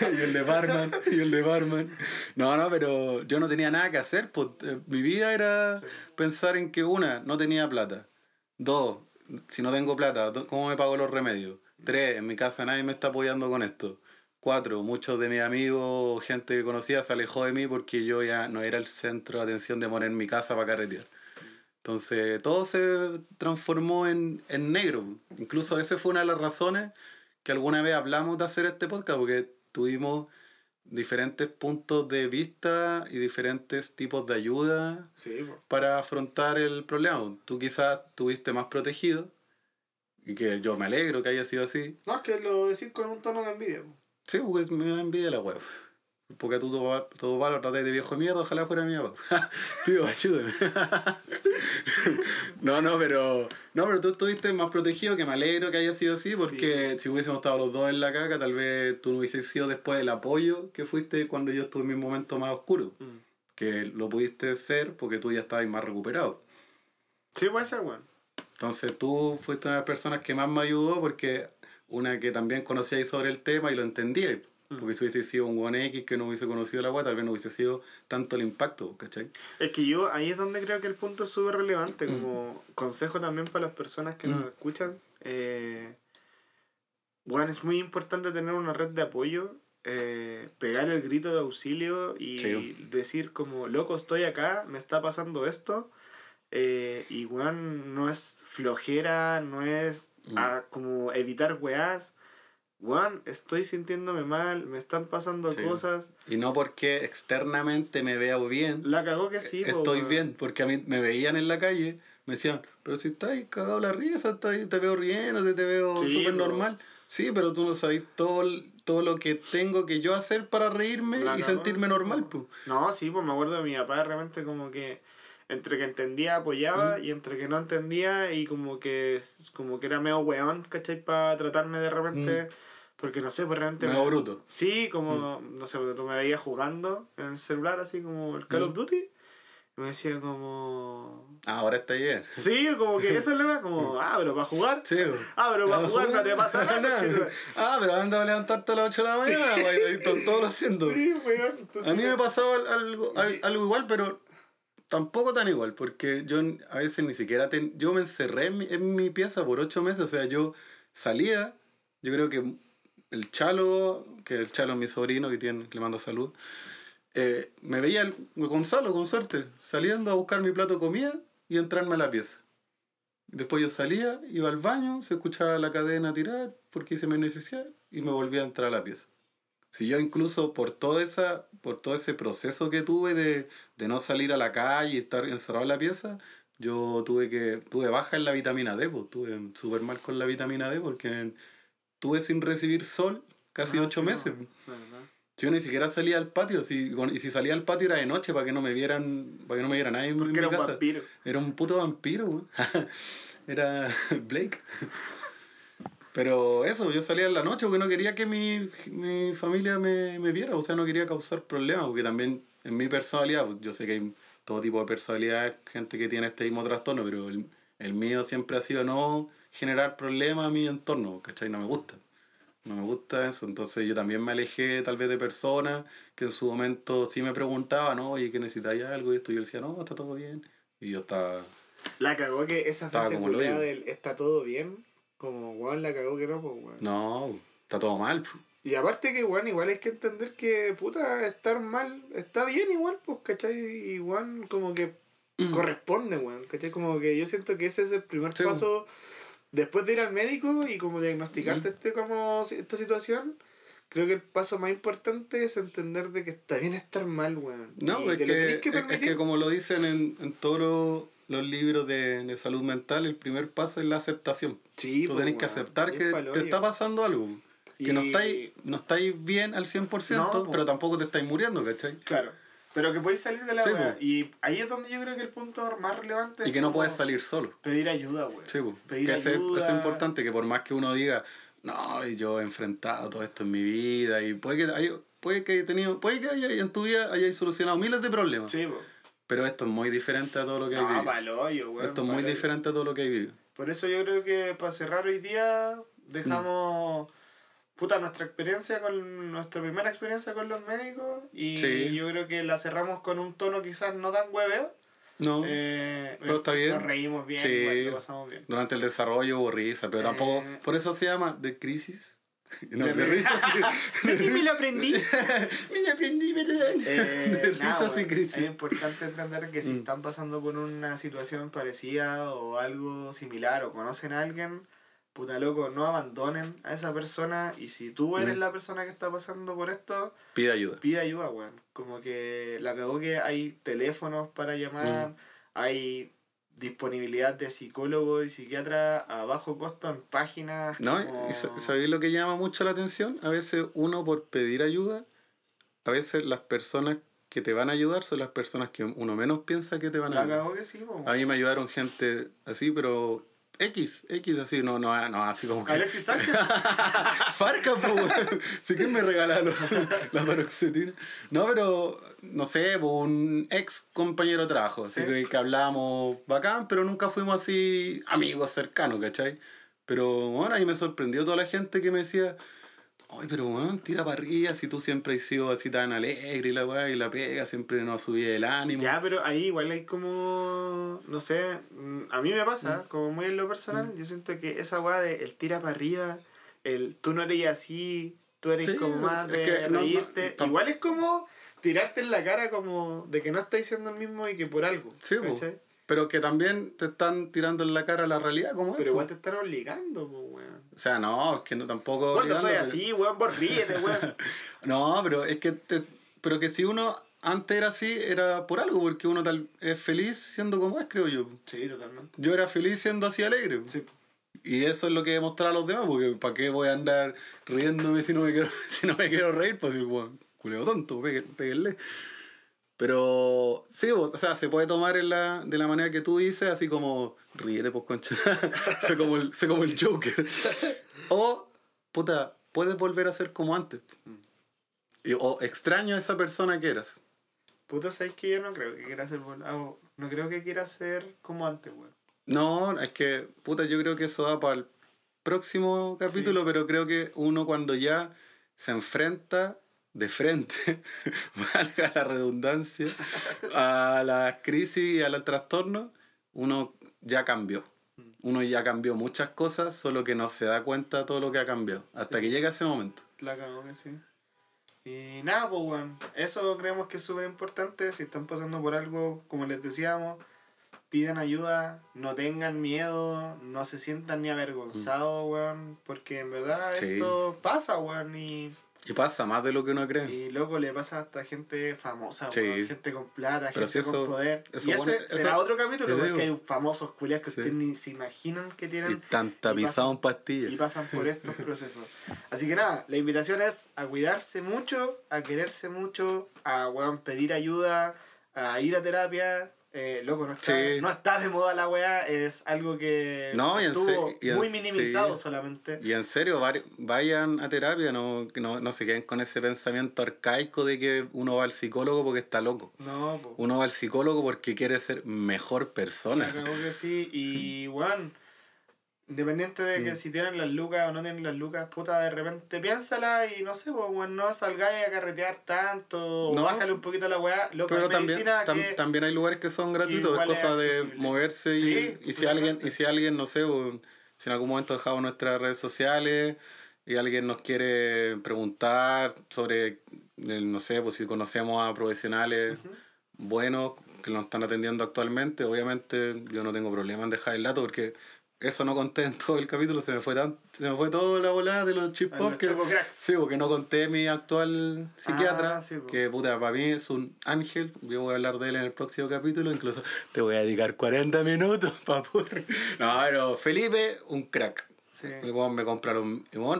y el de barman, y el de barman. No, no, pero yo no tenía nada que hacer. Pues, eh, mi vida era Sí. pensar en que una, no tenía plata. Dos, si no tengo plata, ¿cómo me pago los remedios? Tres, en mi casa nadie me está apoyando con esto. Cuatro, muchos de mis amigos, gente que conocía, se alejó de mí porque yo ya no era el centro de atención de poner mi casa para carretear. Entonces, todo se transformó en, en negro. Incluso esa fue una de las razones que alguna vez hablamos de hacer este podcast, porque tuvimos diferentes puntos de vista y diferentes tipos de ayuda Sí, para afrontar el problema. Tú quizás tuviste más protegido, y que yo me alegro que haya sido así. No, es que lo decís con un tono de envidia. po. Sí, porque me da envidia la web. Porque tú todo, todo palo tratáis de viejo mierda, ojalá fuera mi papá. Tío, ayúdame. no, no, pero. No, pero tú estuviste más protegido, que me alegro que haya sido así, porque si hubiésemos estado los dos en la caca, tal vez tú no hubieses sido después el apoyo que fuiste cuando yo estuve en mi momento más oscuro. Mm. Que lo pudiste ser porque tú ya estabas más recuperado. Sí, puede ser, weón. Entonces tú fuiste una de las personas que más me ayudó porque una que también conocíais sobre el tema y lo entendíais. Porque si hubiese sido un One X que no hubiese conocido la agua, tal vez no hubiese sido tanto el impacto, ¿cachai? Es que yo ahí es donde creo que el punto es súper relevante, como consejo también para las personas que nos Mm. escuchan. Eh, bueno, es muy importante tener una red de apoyo, eh, pegar el grito de auxilio y Sí. decir como, loco, estoy acá, me está pasando esto. Eh, y weón, no es flojera, no es Mm. ah, como evitar weás. Weón, estoy sintiéndome mal, me están pasando Sí. cosas. Y no porque externamente me vea bien, La cagó que sí, estoy bien, porque a mí me veían en la calle, me decían, pero si estás cagado la risa, estás- te veo riendo, te, veo Sí, súper po. normal. Sí, pero tú no sabes todo, todo lo que tengo que yo hacer para reírme La y cagó, sentirme sí, normal, pues. No, sí, pues me acuerdo de mi papá de repente como que entre que entendía apoyaba y entre que no entendía y como que como que era medio weón, ¿cachai? Para tratarme de repente, porque no sé, pues realmente... Me- bruto. Sí, como, no sé, tú me veías jugando en el celular así como el Call of Duty y me decía como... Ah, ahora está bien. Sí, como que eso es lo como, ah, pero para jugar. Sí. Ah, pero para jugar no te pasa nada. conchetumare. ah, pero anda a levantarte a las 8 de la Sí. mañana, güey, ahí están todos lo haciendo. Sí, weón. entonces- A mí me pasaba al- algo, al- algo igual, pero tampoco tan igual, porque yo a veces ni siquiera... ten- yo me encerré en mi, en mi pieza por ocho meses, o sea, yo salía, yo creo que el Chalo, que el Chalo es mi sobrino, que, tiene, le mando salud, eh, me veía el, Gonzalo, con suerte, saliendo a buscar mi plato de comida y entrarme a la pieza. Después yo salía, iba al baño, se escuchaba la cadena tirar porque hice mi necesidad y me volvía a entrar a la pieza. Si yo incluso por todo, esa, por todo ese proceso que tuve de, de no salir a la calle y estar encerrado en la pieza, yo tuve que tuve baja en la vitamina D, pues, tuve súper mal con la vitamina D porque tuve sin recibir sol casi Ah, ocho sí, meses. no. Yo ni siquiera salía al patio, si, y si salía al patio era de noche para que no me vieran, para que no me viera nadie en, en Porque mi era un casa. vampiro. Era un puto vampiro. Era Blake. Pero eso, yo salía en la noche porque no quería que mi, mi familia me, me viera, o sea, no quería causar problemas, porque también en mi personalidad, pues, yo sé que hay todo tipo de personalidades, gente que tiene este mismo trastorno, pero el, el mío siempre ha sido no generar problemas a mi entorno, ¿cachai? No me gusta. No me gusta eso, entonces yo también me alejé tal vez de personas que en su momento sí me preguntaban, ¿no? oye, que necesitáis algo y esto, yo decía, no, está todo bien. Y yo estaba, La cagó que esa frase del está todo bien. Como, weón, la cagó que no, pues, weón. no, está todo mal. fu. Y aparte que, weón, igual hay que entender que, puta, estar mal está bien igual, pues, ¿cachai? Igual como que corresponde, weón, ¿cachai? Como que yo siento que ese es el primer Sí, paso después de ir al médico y como diagnosticarte este, como, esta situación. Creo que el paso más importante es entender de que está bien estar mal, weón. No, Y es que, es- que como lo dicen en, en todos los, libros de, de salud mental, el primer paso es la aceptación. Sí, Tú pues, tenés que aceptar que te está pasando algo. Que no estáis, no estáis bien al 100%, No, pero tampoco te estáis muriendo, ¿cachai? Claro. Pero que podéis salir de la Sí. Y ahí es donde yo creo que el punto más relevante Y es que no puedes salir solo. Pedir ayuda, weón. Sí. Pedir que ayuda. eso es importante, que por más que uno diga, no, y yo he enfrentado todo esto en mi vida, y puede que, hay- puede que, he tenido, puede que haya- en tu vida hayáis solucionado miles de problemas, Sí, po. pero esto es muy diferente a todo lo que hay No, vivido. pa'l hoyo, weón. Esto es muy diferente a todo lo que hay vivido. Por eso yo creo que para cerrar hoy día dejamos puta nuestra experiencia con nuestra primera experiencia con los médicos y Sí. yo creo que la cerramos con un tono quizás no tan hueveo. No, Eh, Pero está bien. Nos reímos bien, Sí. lo pasamos bien. durante el desarrollo hubo risa, pero Eh. tampoco, por eso se llama de crisis. No, De de, risa. me lo aprendí. Me aprendí, perdón. Eh, de risas y crisis. Es importante entender que si Mm. están pasando por una situación parecida o algo similar o conocen a alguien, puta loco, no abandonen a esa persona y si tú eres Mm. la persona que está pasando por esto, Pide ayuda. pide ayuda, weón. Como que la cagó que hay teléfonos para llamar, Mm. hay disponibilidad de psicólogo y psiquiatra a bajo costo en páginas. ¿No? como- ¿Y sa- ¿Sabéis lo que llama mucho la atención? A veces uno por pedir ayuda, a veces las personas que te van a ayudar son las personas que uno menos piensa que te van a La ayudar. cagó que sí, po, A mí me ayudaron gente así, pero X, X así, no, no, no así como que... Alexis Sánchez. Farca, pues. Sí que me regalaron la paroxetina. No, pero, no sé, un ex compañero de trabajo. Así Sí. que, que hablábamos bacán, pero nunca fuimos así amigos cercanos, ¿cachai? Pero, bueno, ahí me sorprendió toda la gente que me decía, ay, pero, weón, tira para arriba, si tú siempre has sido así tan alegre y la weá, y la pega, siempre nos subía el ánimo. Ya, pero ahí igual hay como, no sé, mm, a mí me pasa, Mm. como muy en lo personal, yo siento que esa weá de el tira para arriba, el tú no eres así, tú eres Sí, como más es de que no- no, igual es como tirarte en la cara como de que no estáis siendo el mismo y que por algo, Sí. Pero que también te están tirando en la cara la realidad, como es, Pero po. igual te están obligando, weón. O sea, no, es que no tampoco... Cuando soy así, weón, vos ríete, weón. No, pero es que te- pero que si uno antes era así, era por algo, porque uno tal es feliz siendo como es, creo yo. sí, totalmente. Yo era feliz siendo así alegre. Sí. Y eso es lo que he mostrado a los demás, porque ¿para qué voy a andar riéndome si no me quiero, si no me quiero reír? Pues bueno, culeo tonto, péguenle. Pero sí, o sea, se puede tomar en la, de la manera que tú dices, así como ríete, pues concha. sé, como el, sé como el Joker. o, puta, puedes volver a ser como antes. Y, o extraño a esa persona que eras. Puta, ¿sabes que yo no creo que quiera ser volado? No creo que quiera ser como antes, weón. No, es que, puta, yo creo que eso da para el próximo capítulo, pero creo que uno cuando ya se enfrenta de frente, valga la redundancia, a la crisis y al trastorno, uno ya cambió. Uno ya cambió muchas cosas, solo que no se da cuenta de todo lo que ha cambiado, hasta que llega ese momento. La cagó que sí. Y nada, pues, bueno, eso creemos que es súper importante. Si están pasando por algo, como les decíamos, pidan ayuda, no tengan miedo, no se sientan ni avergonzados, mm. weón, porque en verdad esto pasa, weón, y y pasa más de lo que uno cree. Y loco, le pasa hasta gente famosa, gente con plata, gente con poder. y ese será otro capítulo, porque hay famosos culiados que ustedes ni se imaginan que tienen. Y están tapizados en pastillas. Y pasan por estos procesos. Así que nada, la invitación es a cuidarse mucho, a quererse mucho, a pedir ayuda, a ir a terapia, eh, loco, no está, no está de moda la weá, es algo que no, estuvo muy minimizado solamente. Y en serio, vayan a terapia, no, no, no, se queden con ese pensamiento arcaico de que uno va al psicólogo porque está loco. No, Uno va al psicólogo porque quiere ser mejor persona. Creo que sí, y bueno Independiente de que si tienen las lucas o no tienen las lucas, puta, de repente piénsala y no sé, pues, bueno, no salgáis a carretear tanto, o bájale un poquito la weá. Lo pero también, también hay lugares que son gratuitos, es cosa de moverse y, y si alguien, y si alguien, no sé, si en algún momento dejamos nuestras redes sociales y alguien nos quiere preguntar sobre, no sé, pues si conocemos a profesionales buenos que nos están atendiendo actualmente, obviamente yo no tengo problema en dejar el dato porque eso no conté en todo el capítulo, se me fue tan, se me fue toda la volada de los chip pop que, sí, porque no conté mi actual psiquiatra, ah, que puta, para mí es un ángel, yo voy a hablar de él en el próximo capítulo, incluso te voy a dedicar 40 minutos para. No, pero Felipe, un crack. Sí. Me compra los,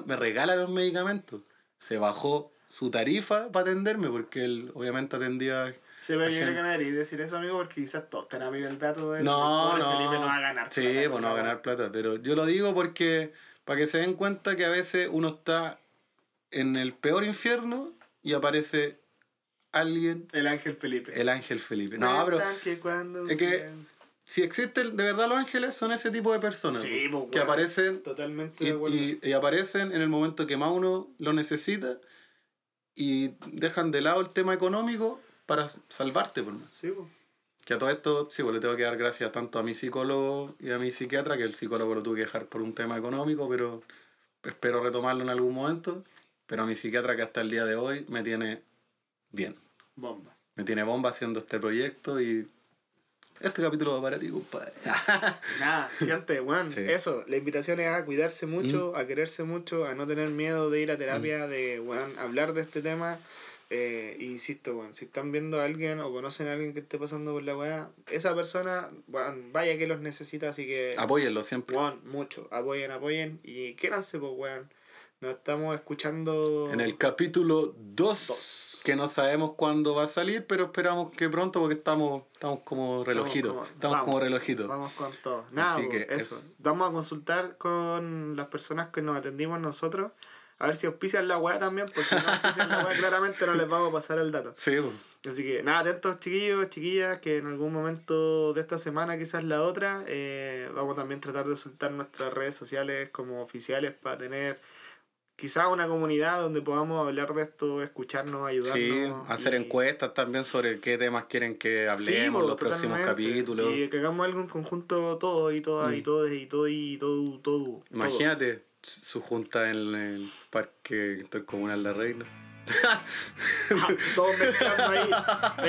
me regala los medicamentos. Se bajó su tarifa para atenderme, porque él obviamente atendía Sí, pero yo creo que decir eso, amigo, porque quizás todos te van a el dato de no, no. Felipe no va a ganar plata. Sí, pues no va a ganar plata. Pero yo lo digo porque para que se den cuenta que a veces uno está en el peor infierno y aparece alguien. El ángel Felipe. El ángel Felipe. No, pero. Es que si existen de verdad los ángeles, son ese tipo de personas. Sí, pues, que aparecen. Totalmente y, y, aparecen en el momento que más uno lo necesita y dejan de lado el tema económico para salvarte. Por sí, pues. Que a todo esto, sí, pues le tengo que dar gracias tanto a mi psicólogo y a mi psiquiatra, que el psicólogo lo tuve que dejar por un tema económico, pero espero retomarlo en algún momento. Pero a mi psiquiatra que hasta el día de hoy me tiene bien. Bomba. Me tiene bomba haciendo este proyecto y este capítulo va para ti, compadre. Nada, gente, bueno, eso. La invitación es a cuidarse mucho, mm. a quererse mucho, a no tener miedo de ir a terapia, mm. de bueno, hablar de este tema. Eh, insisto, bueno, si están viendo a alguien o conocen a alguien que esté pasando por la weá, esa persona, bueno, vaya que los necesita, así que. Apóyenlo siempre. Bueno, mucho. Apoyen, apoyen. Y quédanse, pues, weón. Nos estamos escuchando. En el capítulo 2. Que no sabemos cuándo va a salir, pero esperamos que pronto porque estamos, estamos como relojitos. Estamos, como, relojitos. Vamos con todo. Nada, Así pues, que eso. Vamos a consultar con las personas que nos atendimos nosotros a ver si auspician la weá también, pues si no auspician la weá, claramente no les vamos a pasar el dato. Sí, Así que nada, atentos chiquillos, chiquillas, que en algún momento de esta semana, quizás la otra, eh, vamos también a tratar de soltar nuestras redes sociales como oficiales para tener quizás una comunidad donde podamos hablar de esto, escucharnos, ayudarnos. Sí, hacer encuestas también sobre qué temas quieren que hablemos en los próximos capítulos. Y que hagamos algo en conjunto todos y todas y mm. todos y todo y todo, todo. Imagínate su junta en el parque intercomunal de Reina. Todos mezclando ahí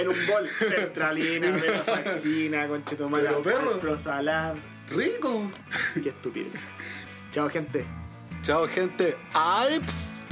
en un bol. Centralina, Faxina, Conchetumala, Prosalam. ¡Rico! Qué estúpido. Chao, gente. Chao, gente. ¡Aips!